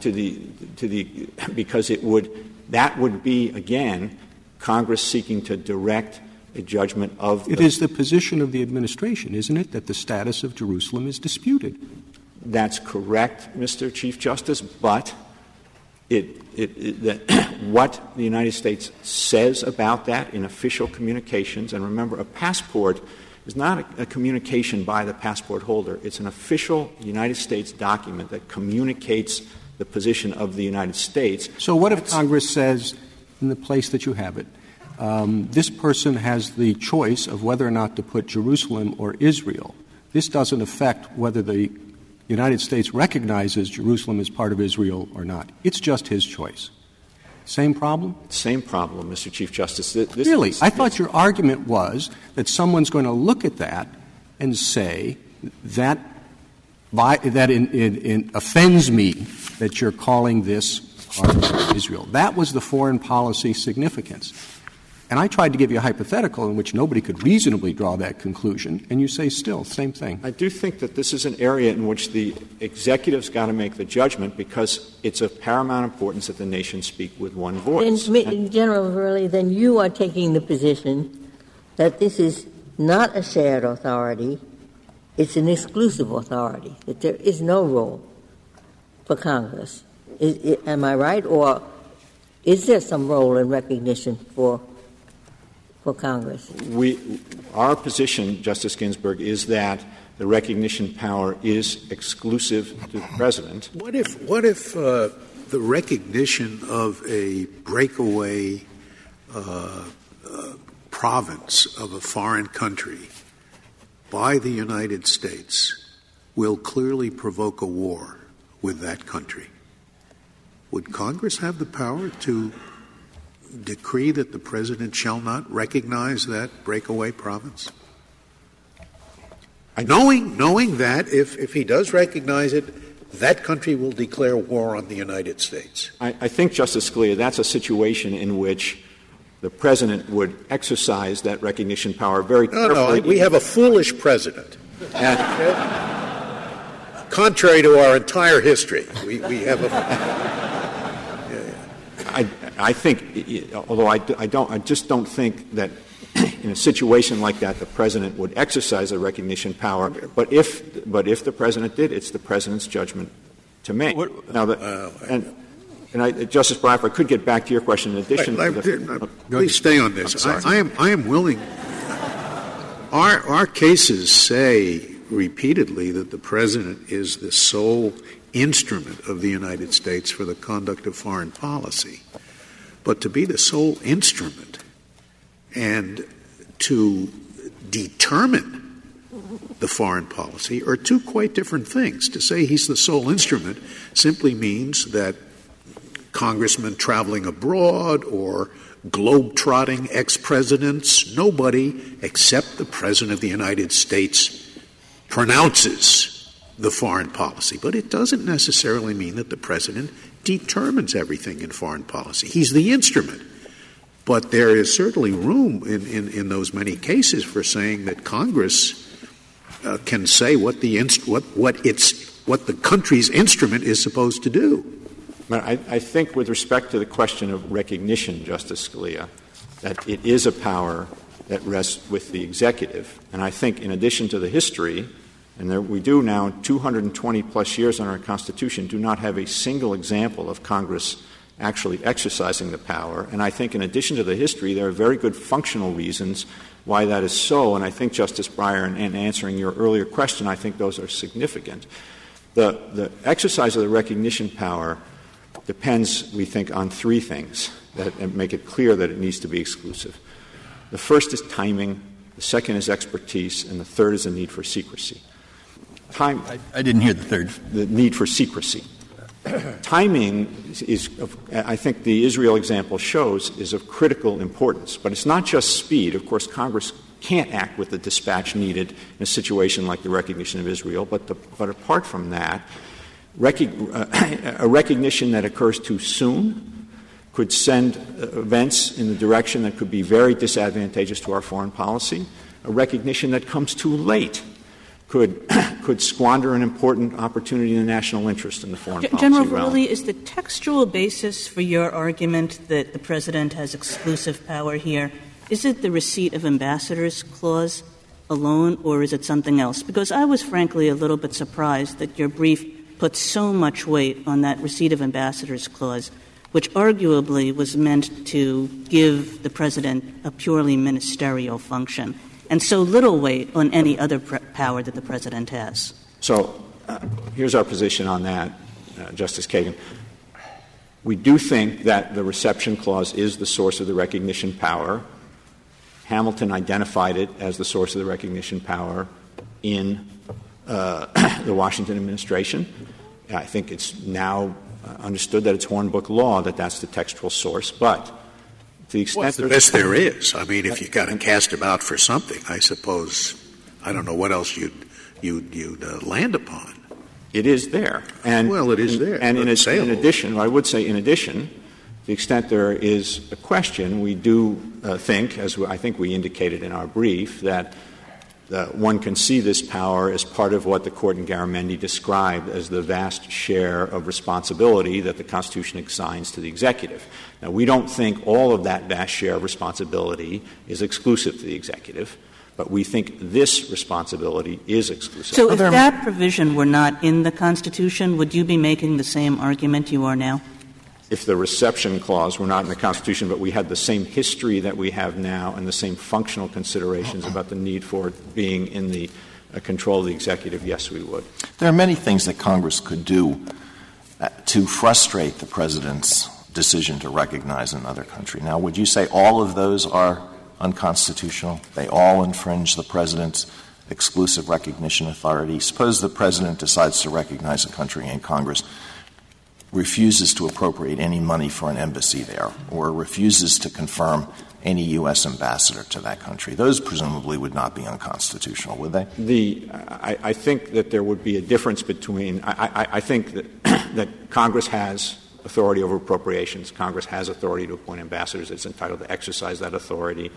I: to the to the because it would that would be again Congress seeking to direct a judgment of.
A: It is the position of the administration, isn't it, that the status of Jerusalem is disputed?
I: That's correct, Mr. Chief Justice, but it, it, it, that what the United States says about that in official communications, and remember, a passport is not a, a, communication by the passport holder. It's an official United States document that communicates the position of the United States.
A: So, what if Congress says, in the place that you have it, Um, this person has the choice of whether or not to put Jerusalem or Israel? This doesn't affect whether the United States recognizes Jerusalem as part of Israel or not. It's just his choice. Same problem?
I: Same problem, Mr. Chief Justice.
A: Really? I thought your argument was that someone's going to look at that and say that by, that in, in, in offends me that you're calling this part of Israel. That was the foreign policy significance. And I tried to give you a hypothetical in which nobody could reasonably draw that conclusion, and you say still, same thing.
I: I do think that this is an area in which the executive's got to make the judgment because it's of paramount importance that the nation speak with one voice.
E: In, General Verrilli, then you are taking the position that this is not a shared authority, it's an exclusive authority, that there is no role for Congress. Is, is, am I right? Or is there some role in recognition for for Congress?
I: We, our position, Justice Ginsburg, is that the recognition power is exclusive to the president.
H: What if, what if uh, the recognition of a breakaway uh, uh, province of a foreign country by the United States will clearly provoke a war with that country? Would Congress have the power to decree that the president shall not recognize that breakaway province? Knowing, knowing that if, if he does recognize it, that country will declare war on the United States.
I: I, I think, Justice Scalia, that's a situation in which the president would exercise that recognition power very
H: no, carefully. No, we have a foolish president. Contrary to our entire history, we, we have a.
I: I, I think, although I, I, don't, I just don't think that in a situation like that the president would exercise a recognition power. But if, but if the president did, it's the president's judgment to make. What, now, the, uh, and, and I, Justice Breyer, if I could get back to your question, in addition
H: I,
I: the,
H: please stay on this. I, I, am, I am willing. Our, our cases say repeatedly that the president is the sole instrument of the United States for the conduct of foreign policy. But to be the sole instrument and to determine the foreign policy are two quite different things. To say he's the sole instrument simply means that congressmen traveling abroad or globe-trotting ex-presidents, nobody except the President of the United States pronounces the foreign policy. But it doesn't necessarily mean that the President determines everything in foreign policy. He's the instrument. But there is certainly room in, in, in those many cases for saying that Congress uh, can say what the inst- what what its what the country's instrument is supposed to do.
I: I, I think, with respect to the question of recognition, Justice Scalia, that it is a power that rests with the executive, and I think, in addition to the history and there, we do now, 220 plus years on our Constitution, do not have a single example of Congress actually exercising the power. And I think, in addition to the history, there are very good functional reasons why that is so. And I think, Justice Breyer, in, in answering your earlier question, I think those are significant. The, the exercise of the recognition power depends, we think, on three things that make it clear that it needs to be exclusive. The first is timing, the second is expertise, and the third is a need for secrecy.
K: Time, I, I didn't hear the third.
I: The need for secrecy. Timing is, of, I think the Israel example shows, is of critical importance. But it's not just speed. Of course, Congress can't act with the dispatch needed in a situation like the recognition of Israel. But, the, but apart from that, rec- uh, a recognition that occurs too soon could send uh, events in the direction that could be very disadvantageous to our foreign policy. A recognition that comes too late could could squander an important opportunity in the national interest in the foreign policy
C: General
I: realm.
C: Verrilli, is the textual basis for your argument that the president has exclusive power here? Is it the receipt of ambassadors clause alone, or is it something else? Because I was frankly a little bit surprised that your brief put so much weight on that receipt of ambassadors clause, which arguably was meant to give the president a purely ministerial function and so little weight on any other power that the president has.
I: So uh, here's our position on that, uh, Justice Kagan. We do think that the reception clause is the source of the recognition power. Hamilton identified it as the source of the recognition power in uh, the Washington administration. I think it's now uh, understood that it's Hornbook law that that's the textual source, but the extent
H: well, the best there is. I mean, if you got to cast about for something, I suppose I don't know what else you'd you'd, you'd uh, land upon.
I: It is there, and
H: well, it is there.
I: And in, in, addition, I would say, in addition, the extent there is a question, we do uh, think, as I think we indicated in our brief, that Uh, one can see this power as part of what the court in Garamendi described as the vast share of responsibility that the Constitution assigns to the executive. Now, we don't think all of that vast share of responsibility is exclusive to the executive, but we think this responsibility is exclusive.
C: So, if that provision were not in the Constitution, would you be making the same argument you are now?
I: If the reception clause were not in the Constitution, but we had the same history that we have now and the same functional considerations about the need for it being in the uh, control of the executive, yes, we would.
D: There are many things that Congress could do uh, to frustrate the president's decision to recognize another country. Now, would you say all of those are unconstitutional? They all infringe the president's exclusive recognition authority. Suppose the president decides to recognize a country and Congress refuses to appropriate any money for an embassy there or refuses to confirm any U.S. ambassador to that country. Those presumably would not be unconstitutional, would they?
I: The, I, think that there would be a difference between, I, think that, that Congress has authority over appropriations. Congress has authority to appoint ambassadors. It's entitled to exercise that authority.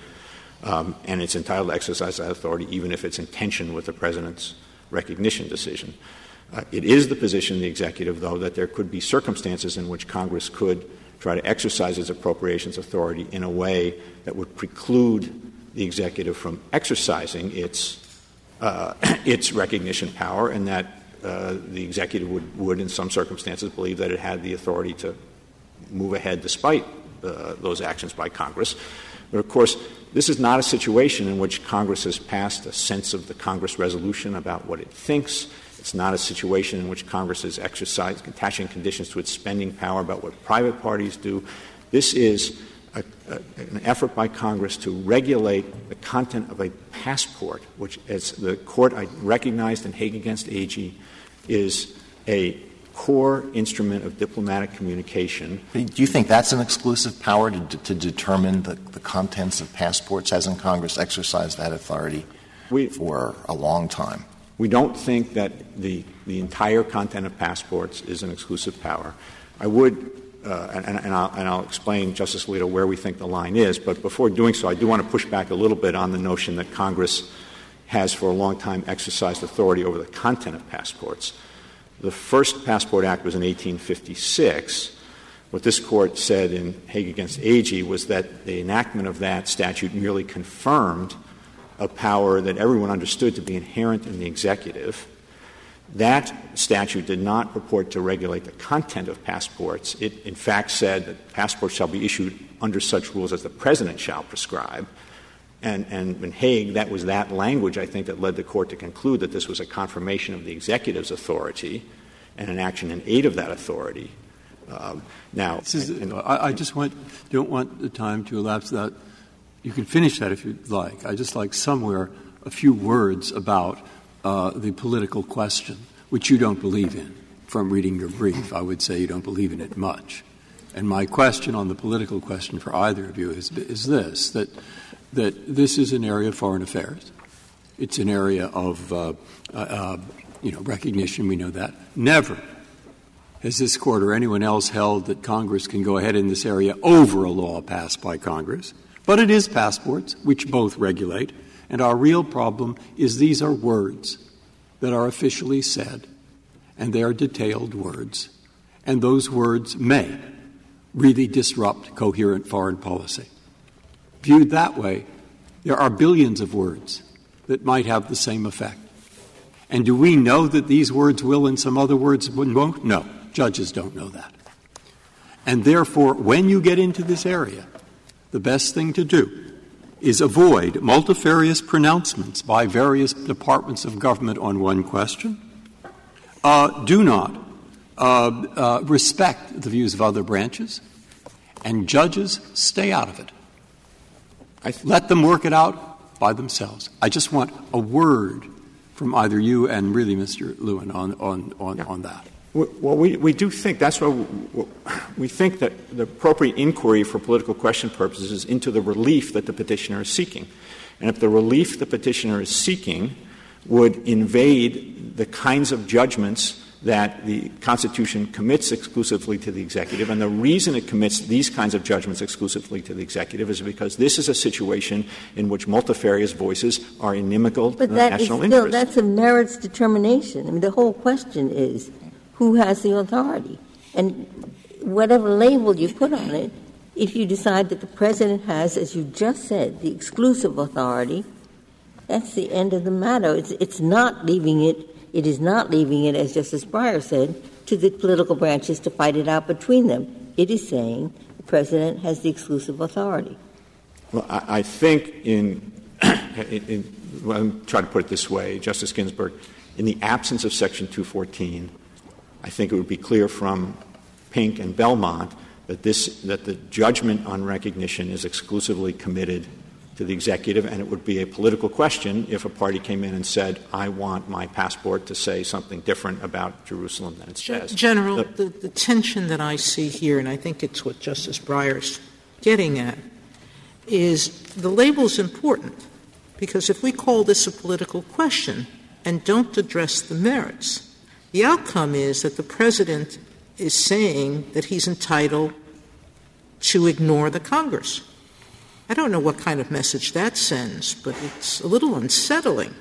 I: Um, and it's entitled to exercise that authority even if it's in tension with the president's recognition decision. Uh, it is the position of the executive, though, that there could be circumstances in which Congress could try to exercise its appropriations authority in a way that would preclude the executive from exercising its uh, its recognition power, and that uh, the executive would, would, in some circumstances, believe that it had the authority to move ahead despite uh, those actions by Congress. But of course, this is not a situation in which Congress has passed a sense of the Congress resolution about what it thinks. It's not a situation in which Congress is exercising attaching conditions to its spending power about what private parties do. This is a, a, an effort by Congress to regulate the content of a passport, which, as the court recognized in Haig against Agee, is a core instrument of diplomatic communication.
D: Do you think that's an exclusive power to, to determine the, the, contents of passports? Hasn't Congress exercised that authority we, for a long time?
I: We don't think that the, the entire content of passports is an exclusive power. I would, uh, and, and, I'll, and, I'll, explain, Justice Alito, where we think the line is, but before doing so, I do want to push back a little bit on the notion that Congress has for a long time exercised authority over the content of passports. The first Passport Act was in 1856. What this court said in Haig against Agee was that the enactment of that statute merely confirmed a power that everyone understood to be inherent in the executive. That statute did not purport to regulate the content of passports. It, in fact, said that passports shall be issued under such rules as the president shall prescribe. And, and in Haig, that was that language, I think, that led the court to conclude that this was a confirmation of the executive's authority and an action in aid of that authority. Um, now,
J: is, and, I, I, just want, don't want the time to elapse without you can finish that if you'd like. I just like somewhere a few words about uh, the political question, which you don't believe in. From reading your brief, I would say you don't believe in it much. And my question on the political question for either of you is, is this that that this is an area of foreign affairs. It's an area of, uh, uh, uh, you know, recognition. We know that. Never has this court or anyone else held that Congress can go ahead in this area over a law passed by Congress. But it is passports, which both regulate. And our real problem is these are words that are officially said, and they are detailed words. And those words may really disrupt coherent foreign policy. Viewed that way, there are billions of words that might have the same effect. And do we know that these words will and some other words won't? No. Judges don't know that. And therefore, when you get into this area, the best thing to do is avoid multifarious pronouncements by various departments of government on one question. Uh, do not uh, uh, respect the views of other branches, and judges stay out of it. Th- Let them work it out by themselves. I just want a word from either you and really Mr. Lewin on, on, on, yeah. on that.
I: Well, we, we do think that's why we, think that the appropriate inquiry for political question purposes is into the relief that the petitioner is seeking. And if the relief the petitioner is seeking would invade the kinds of judgments that the Constitution commits exclusively to the executive, and the reason it commits these kinds of judgments exclusively to the executive is because this is a situation in which multifarious voices are inimical
E: but
I: to the national interest.
E: But that's a merits determination. I mean, the whole question is who has the authority. And whatever label you put on it, if you decide that the president has, as you just said, the exclusive authority, that's the end of the matter. It's, it's not leaving it, it is not leaving it, as Justice Breyer said, to the political branches to fight it out between them. It is saying the president has the exclusive authority.
I: Well, I, I think in, in, in well, I'm trying to put it this way, Justice Ginsburg, in the absence of Section 214, I think it would be clear from Pink and Belmont that this that the judgment on recognition is exclusively committed to the executive, and it would be a political question if a party came in and said, "I want my passport to say something different about Jerusalem than it says."
G: General, the, the, the tension that I see here, and I think it's what Justice Breyer is getting at, is the label is important because if we call this a political question and don't address the merits the outcome is that the president is saying that he's entitled to ignore the Congress. I don't know what kind of message that sends, but it's a little unsettling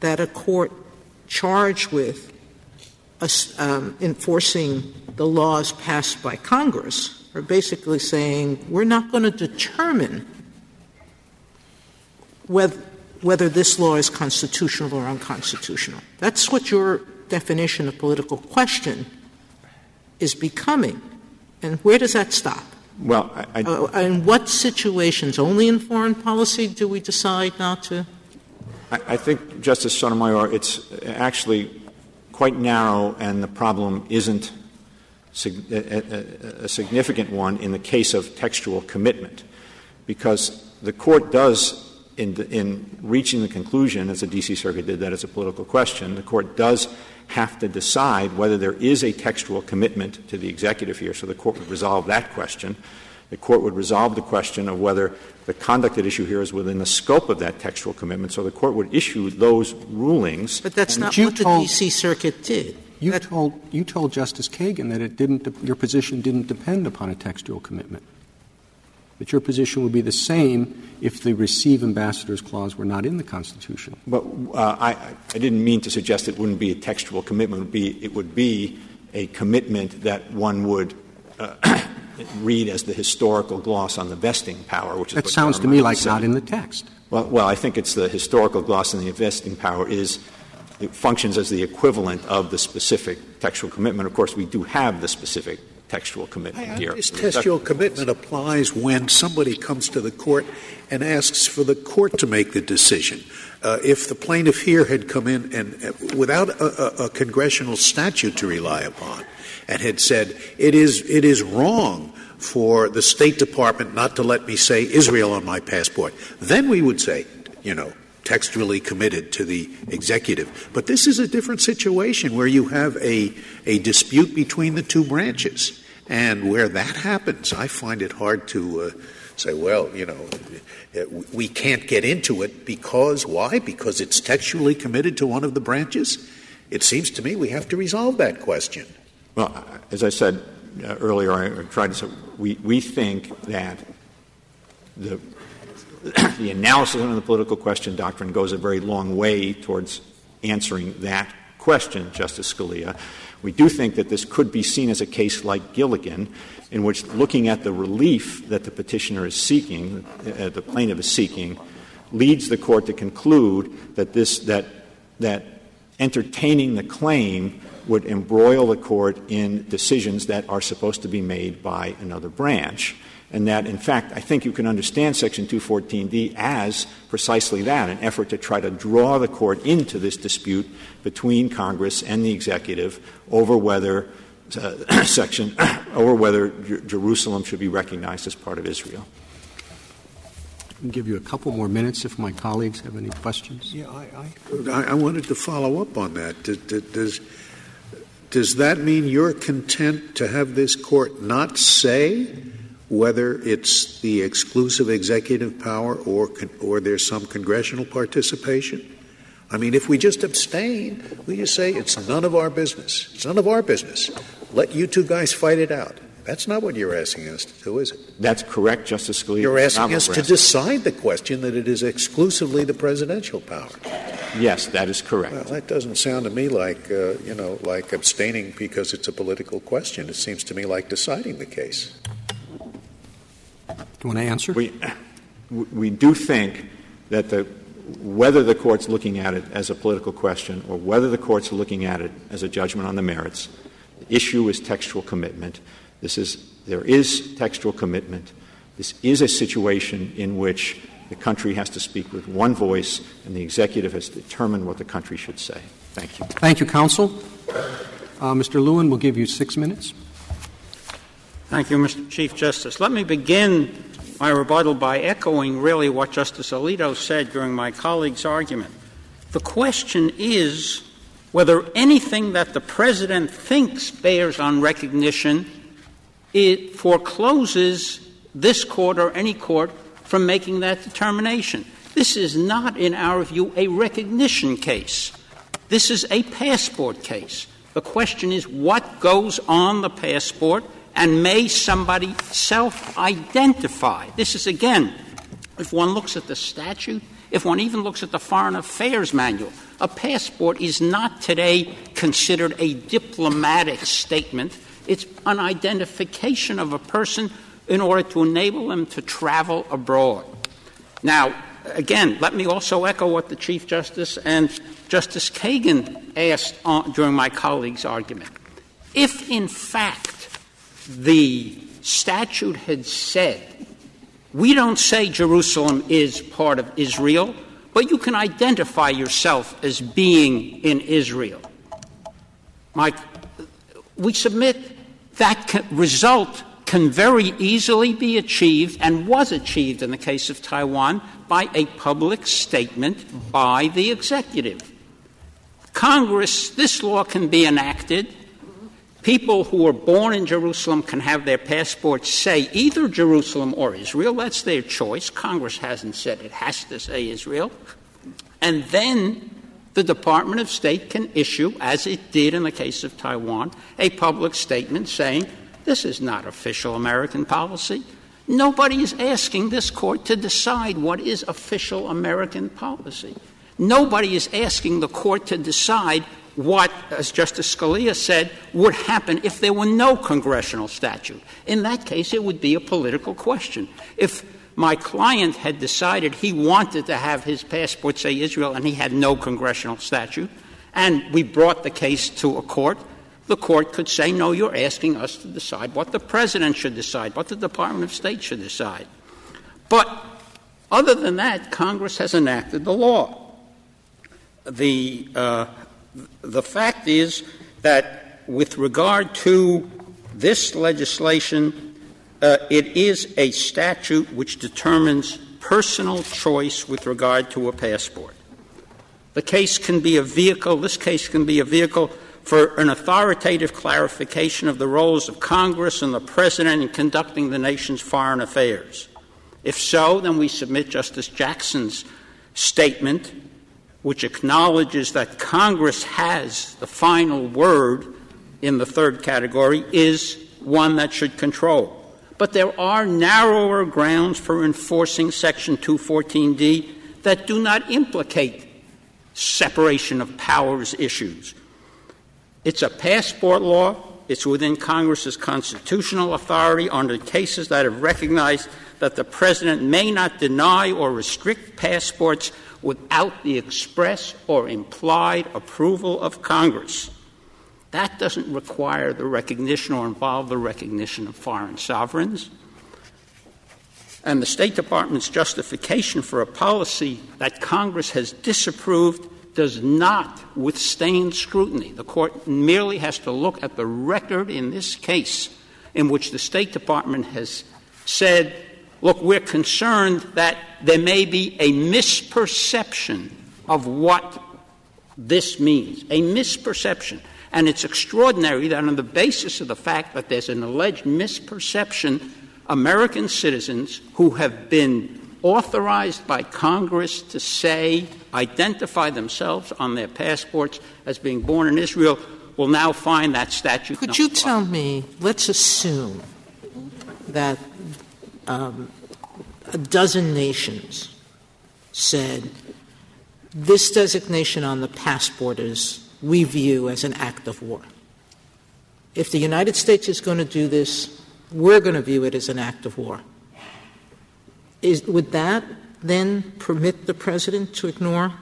G: that a court charged with um, enforcing the laws passed by Congress are basically saying we're not going to determine whether, whether this law is constitutional or unconstitutional. That's what you're definition of political question is becoming. And where does that stop?
I: Well, I, I,
G: uh, in what situations? Only in foreign policy do we decide not to?
I: I, I think, Justice Sotomayor, it's actually quite narrow, and the problem isn't sig- a, a, a significant one in the case of textual commitment, because the court does in, the, in, reaching the conclusion, as the D.C. Circuit did, that it's a political question, the Court does have to decide whether there is a textual commitment to the executive here. So the court would resolve that question. The court would resolve the question of whether the conduct at issue here is within the scope of that textual commitment. So the court would issue those rulings.
G: But that's not what the D.C. Circuit did.
A: You told, you told Justice Kagan that it didn't, your position didn't depend upon a textual commitment. That your position would be the same if the receive ambassadors clause were not in the Constitution.
I: But uh, I, I didn't mean to suggest it wouldn't be a textual commitment. It would be, it would be a commitment that one would uh, read as the historical gloss on the vesting power, which is
A: that sounds to me like said. not in the text.
I: Well, well, I think it's the historical gloss on the vesting power is it functions as the equivalent of the specific textual commitment. Of course, we do have the specific textual commitment here.
H: This textual commitment applies when somebody comes to the court and asks for the court to make the decision. Uh, if the plaintiff here had come in and uh, without a, a, a, congressional statute to rely upon and had said it is it is wrong for the State Department not to let me say Israel on my passport, then we would say, you know, textually committed to the executive. But this is a different situation where you have a, a dispute between the two branches. And where that happens, I find it hard to uh, say, well, you know, we can't get into it because why? Because it's textually committed to one of the branches? It seems to me we have to resolve that question.
I: Well, as I said uh, earlier, I tried to say we, we think that the, the analysis of the political question doctrine goes a very long way towards answering that question, Justice Scalia. We do think that this could be seen as a case like Gilligan, in which looking at the relief that the petitioner is seeking, uh, the plaintiff is seeking, leads the court to conclude that this that that entertaining the claim would embroil the court in decisions that are supposed to be made by another branch. And that, in fact, I think you can understand Section 214D as precisely that an effort to try to draw the court into this dispute between Congress and the executive over whether uh, section over whether Jer- Jerusalem should be recognized as part of Israel.
A: I'll give you a couple more minutes if my colleagues have any questions.
H: Yeah, I, I, I wanted to follow up on that. Does, does, does that mean you're content to have this court not say whether it's the exclusive executive power or, or there's some congressional participation. I mean, if we just abstain, we just say it's none of our business. It's none of our business. Let you two guys fight it out. That's not what you're asking us to do, is it?
I: That's correct, Justice Scalia.
H: You're asking us to decide the question that it is exclusively the presidential power.
I: Yes, that is correct.
H: Well, that doesn't sound to me like uh, you know, like abstaining because it's a political question. It seems to me like deciding the case.
A: Do you want to answer?
I: We, we do think that the, whether the court's looking at it as a political question or whether the court's looking at it as a judgment on the merits, the issue is textual commitment. This is, there is textual commitment. This is a situation in which the country has to speak with one voice, and the executive has determined what the country should say. Thank you.
A: Thank you, counsel. Uh, Mr. Lewin will give you six minutes.
B: Thank you, Mr. Chief Justice. Let me begin my rebuttal by echoing really what Justice Alito said during my colleague's argument. The question is whether anything that the President thinks bears on recognition it forecloses this court or any court from making that determination. This is not, in our view, a recognition case. This is a passport case. The question is what goes on the passport and may somebody self identify? This is, again, if one looks at the statute, if one even looks at the Foreign Affairs Manual, a passport is not today considered a diplomatic statement. It's an identification of a person in order to enable them to travel abroad. Now, again, let me also echo what the Chief Justice and Justice Kagan asked during my colleague's argument. If, in fact, the statute had said, we don't say Jerusalem is part of Israel, but you can identify yourself as being in Israel. My, we submit that result can very easily be achieved and was achieved in the case of Taiwan by a public statement by the executive. Congress, this law can be enacted people who are born in Jerusalem can have their passports say either Jerusalem or Israel. That's their choice. Congress hasn't said it has to say Israel. And then the Department of State can issue, as it did in the case of Taiwan, a public statement saying this is not official American policy. Nobody is asking this court to decide what is official American policy. Nobody is asking the court to decide what, as Justice Scalia said, would happen if there were no congressional statute. In that case, it would be a political question. If my client had decided he wanted to have his passport say Israel and he had no congressional statute, and we brought the case to a court, the court could say, no, you're asking us to decide what the president should decide, what the Department of State should decide. But other than that, Congress has enacted the law. The uh, the fact is that with regard to this legislation, uh, it is a statute which determines personal choice with regard to a passport. The case can be a vehicle, this case can be a vehicle for an authoritative clarification of the roles of Congress and the President in conducting the nation's foreign affairs. If so, then we submit Justice Jackson's statement, which acknowledges that Congress has the final word in the third category, is one that should control. But there are narrower grounds for enforcing Section 214D that do not implicate separation of powers issues. It's a passport law. It's within Congress's constitutional authority under cases that have recognized that the president may not deny or restrict passports without the express or implied approval of Congress. That doesn't require the recognition or involve the recognition of foreign sovereigns. And the State Department's justification for a policy that Congress has disapproved does not withstand scrutiny. The Court merely has to look at the record in this case in which the State Department has said, look, we're concerned that there may be a misperception of what this means, a misperception. And it's extraordinary that on the basis of the fact that there's an alleged misperception, American citizens who have been authorized by Congress to say, identify themselves on their passports as being born in Israel, will now find that statute.
G: Could you tell me, let's assume that um, a dozen nations said this designation on the passport is we view as an act of war. If the United States is going to do this, we're going to view it as an act of war. Is, would that then permit the president to ignore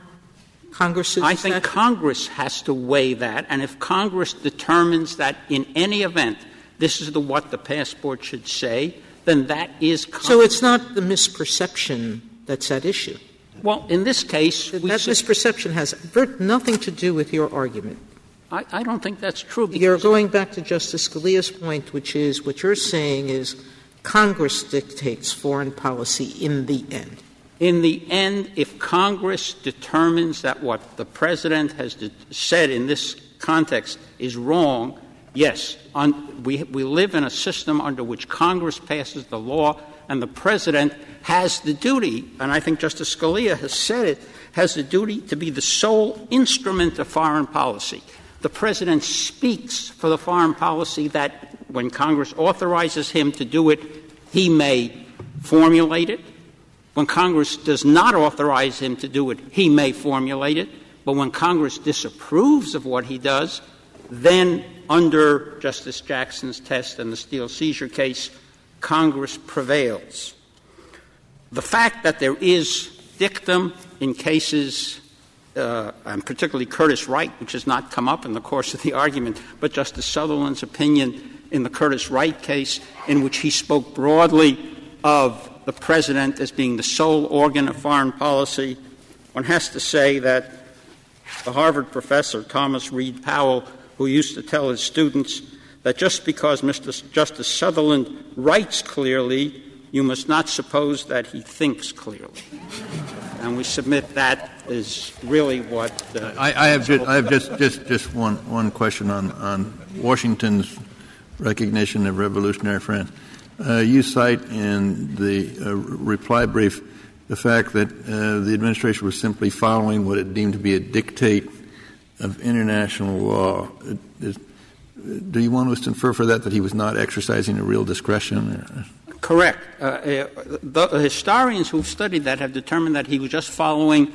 G: Congress's?
B: I think Congress has to weigh that, and if Congress determines that in any event this is the, what the passport should say, then that is.
G: So it's not the misperception that's at issue.
B: Well, in this case,
G: that misperception has nothing to do with your argument.
B: I, I don't think that's true.
G: You're going back to Justice Scalia's point, which is what you're saying is Congress dictates foreign policy in the end.
B: In the end, if Congress determines that what the President has de- said in this context is wrong, yes, on, we, we live in a system under which Congress passes the law and the President has the duty, and I think Justice Scalia has said it, has the duty to be the sole instrument of foreign policy. The President speaks for the foreign policy that when Congress authorizes him to do it, he may formulate it. When Congress does not authorize him to do it, he may formulate it. But when Congress disapproves of what he does, then under Justice Jackson's test and the Steel seizure case, Congress prevails. The fact that there is dictum in cases, uh, and particularly Curtiss-Wright, which has not come up in the course of the argument, but Justice Sutherland's opinion in the Curtiss-Wright case, in which he spoke broadly of the President as being the sole organ of foreign policy, one has to say that the Harvard professor, Thomas Reed Powell, who used to tell his students that just because Mr. Justice Sutherland writes clearly, you must not suppose that he thinks clearly. And we submit that is really what. Uh,
F: I, I, have, just, I have just, just, just one, one question on, on Washington's recognition of revolutionary France. Uh, you cite in the uh, reply brief the fact that uh, the administration was simply following what it deemed to be a dictate of international law. Do you want us to infer for that that he was not exercising a real discretion?
B: Correct. Uh, the historians who've studied that have determined that he was just following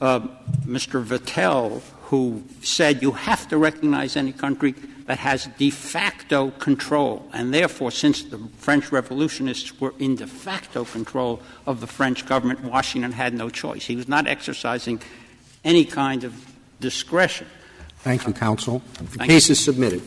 B: uh, Mr. Vattel, who said you have to recognize any country that has de facto control. And therefore, since the French revolutionists were in de facto control of the French government, Washington had no choice. He was not exercising any kind of discretion.
A: Thank you, counsel. The case is submitted.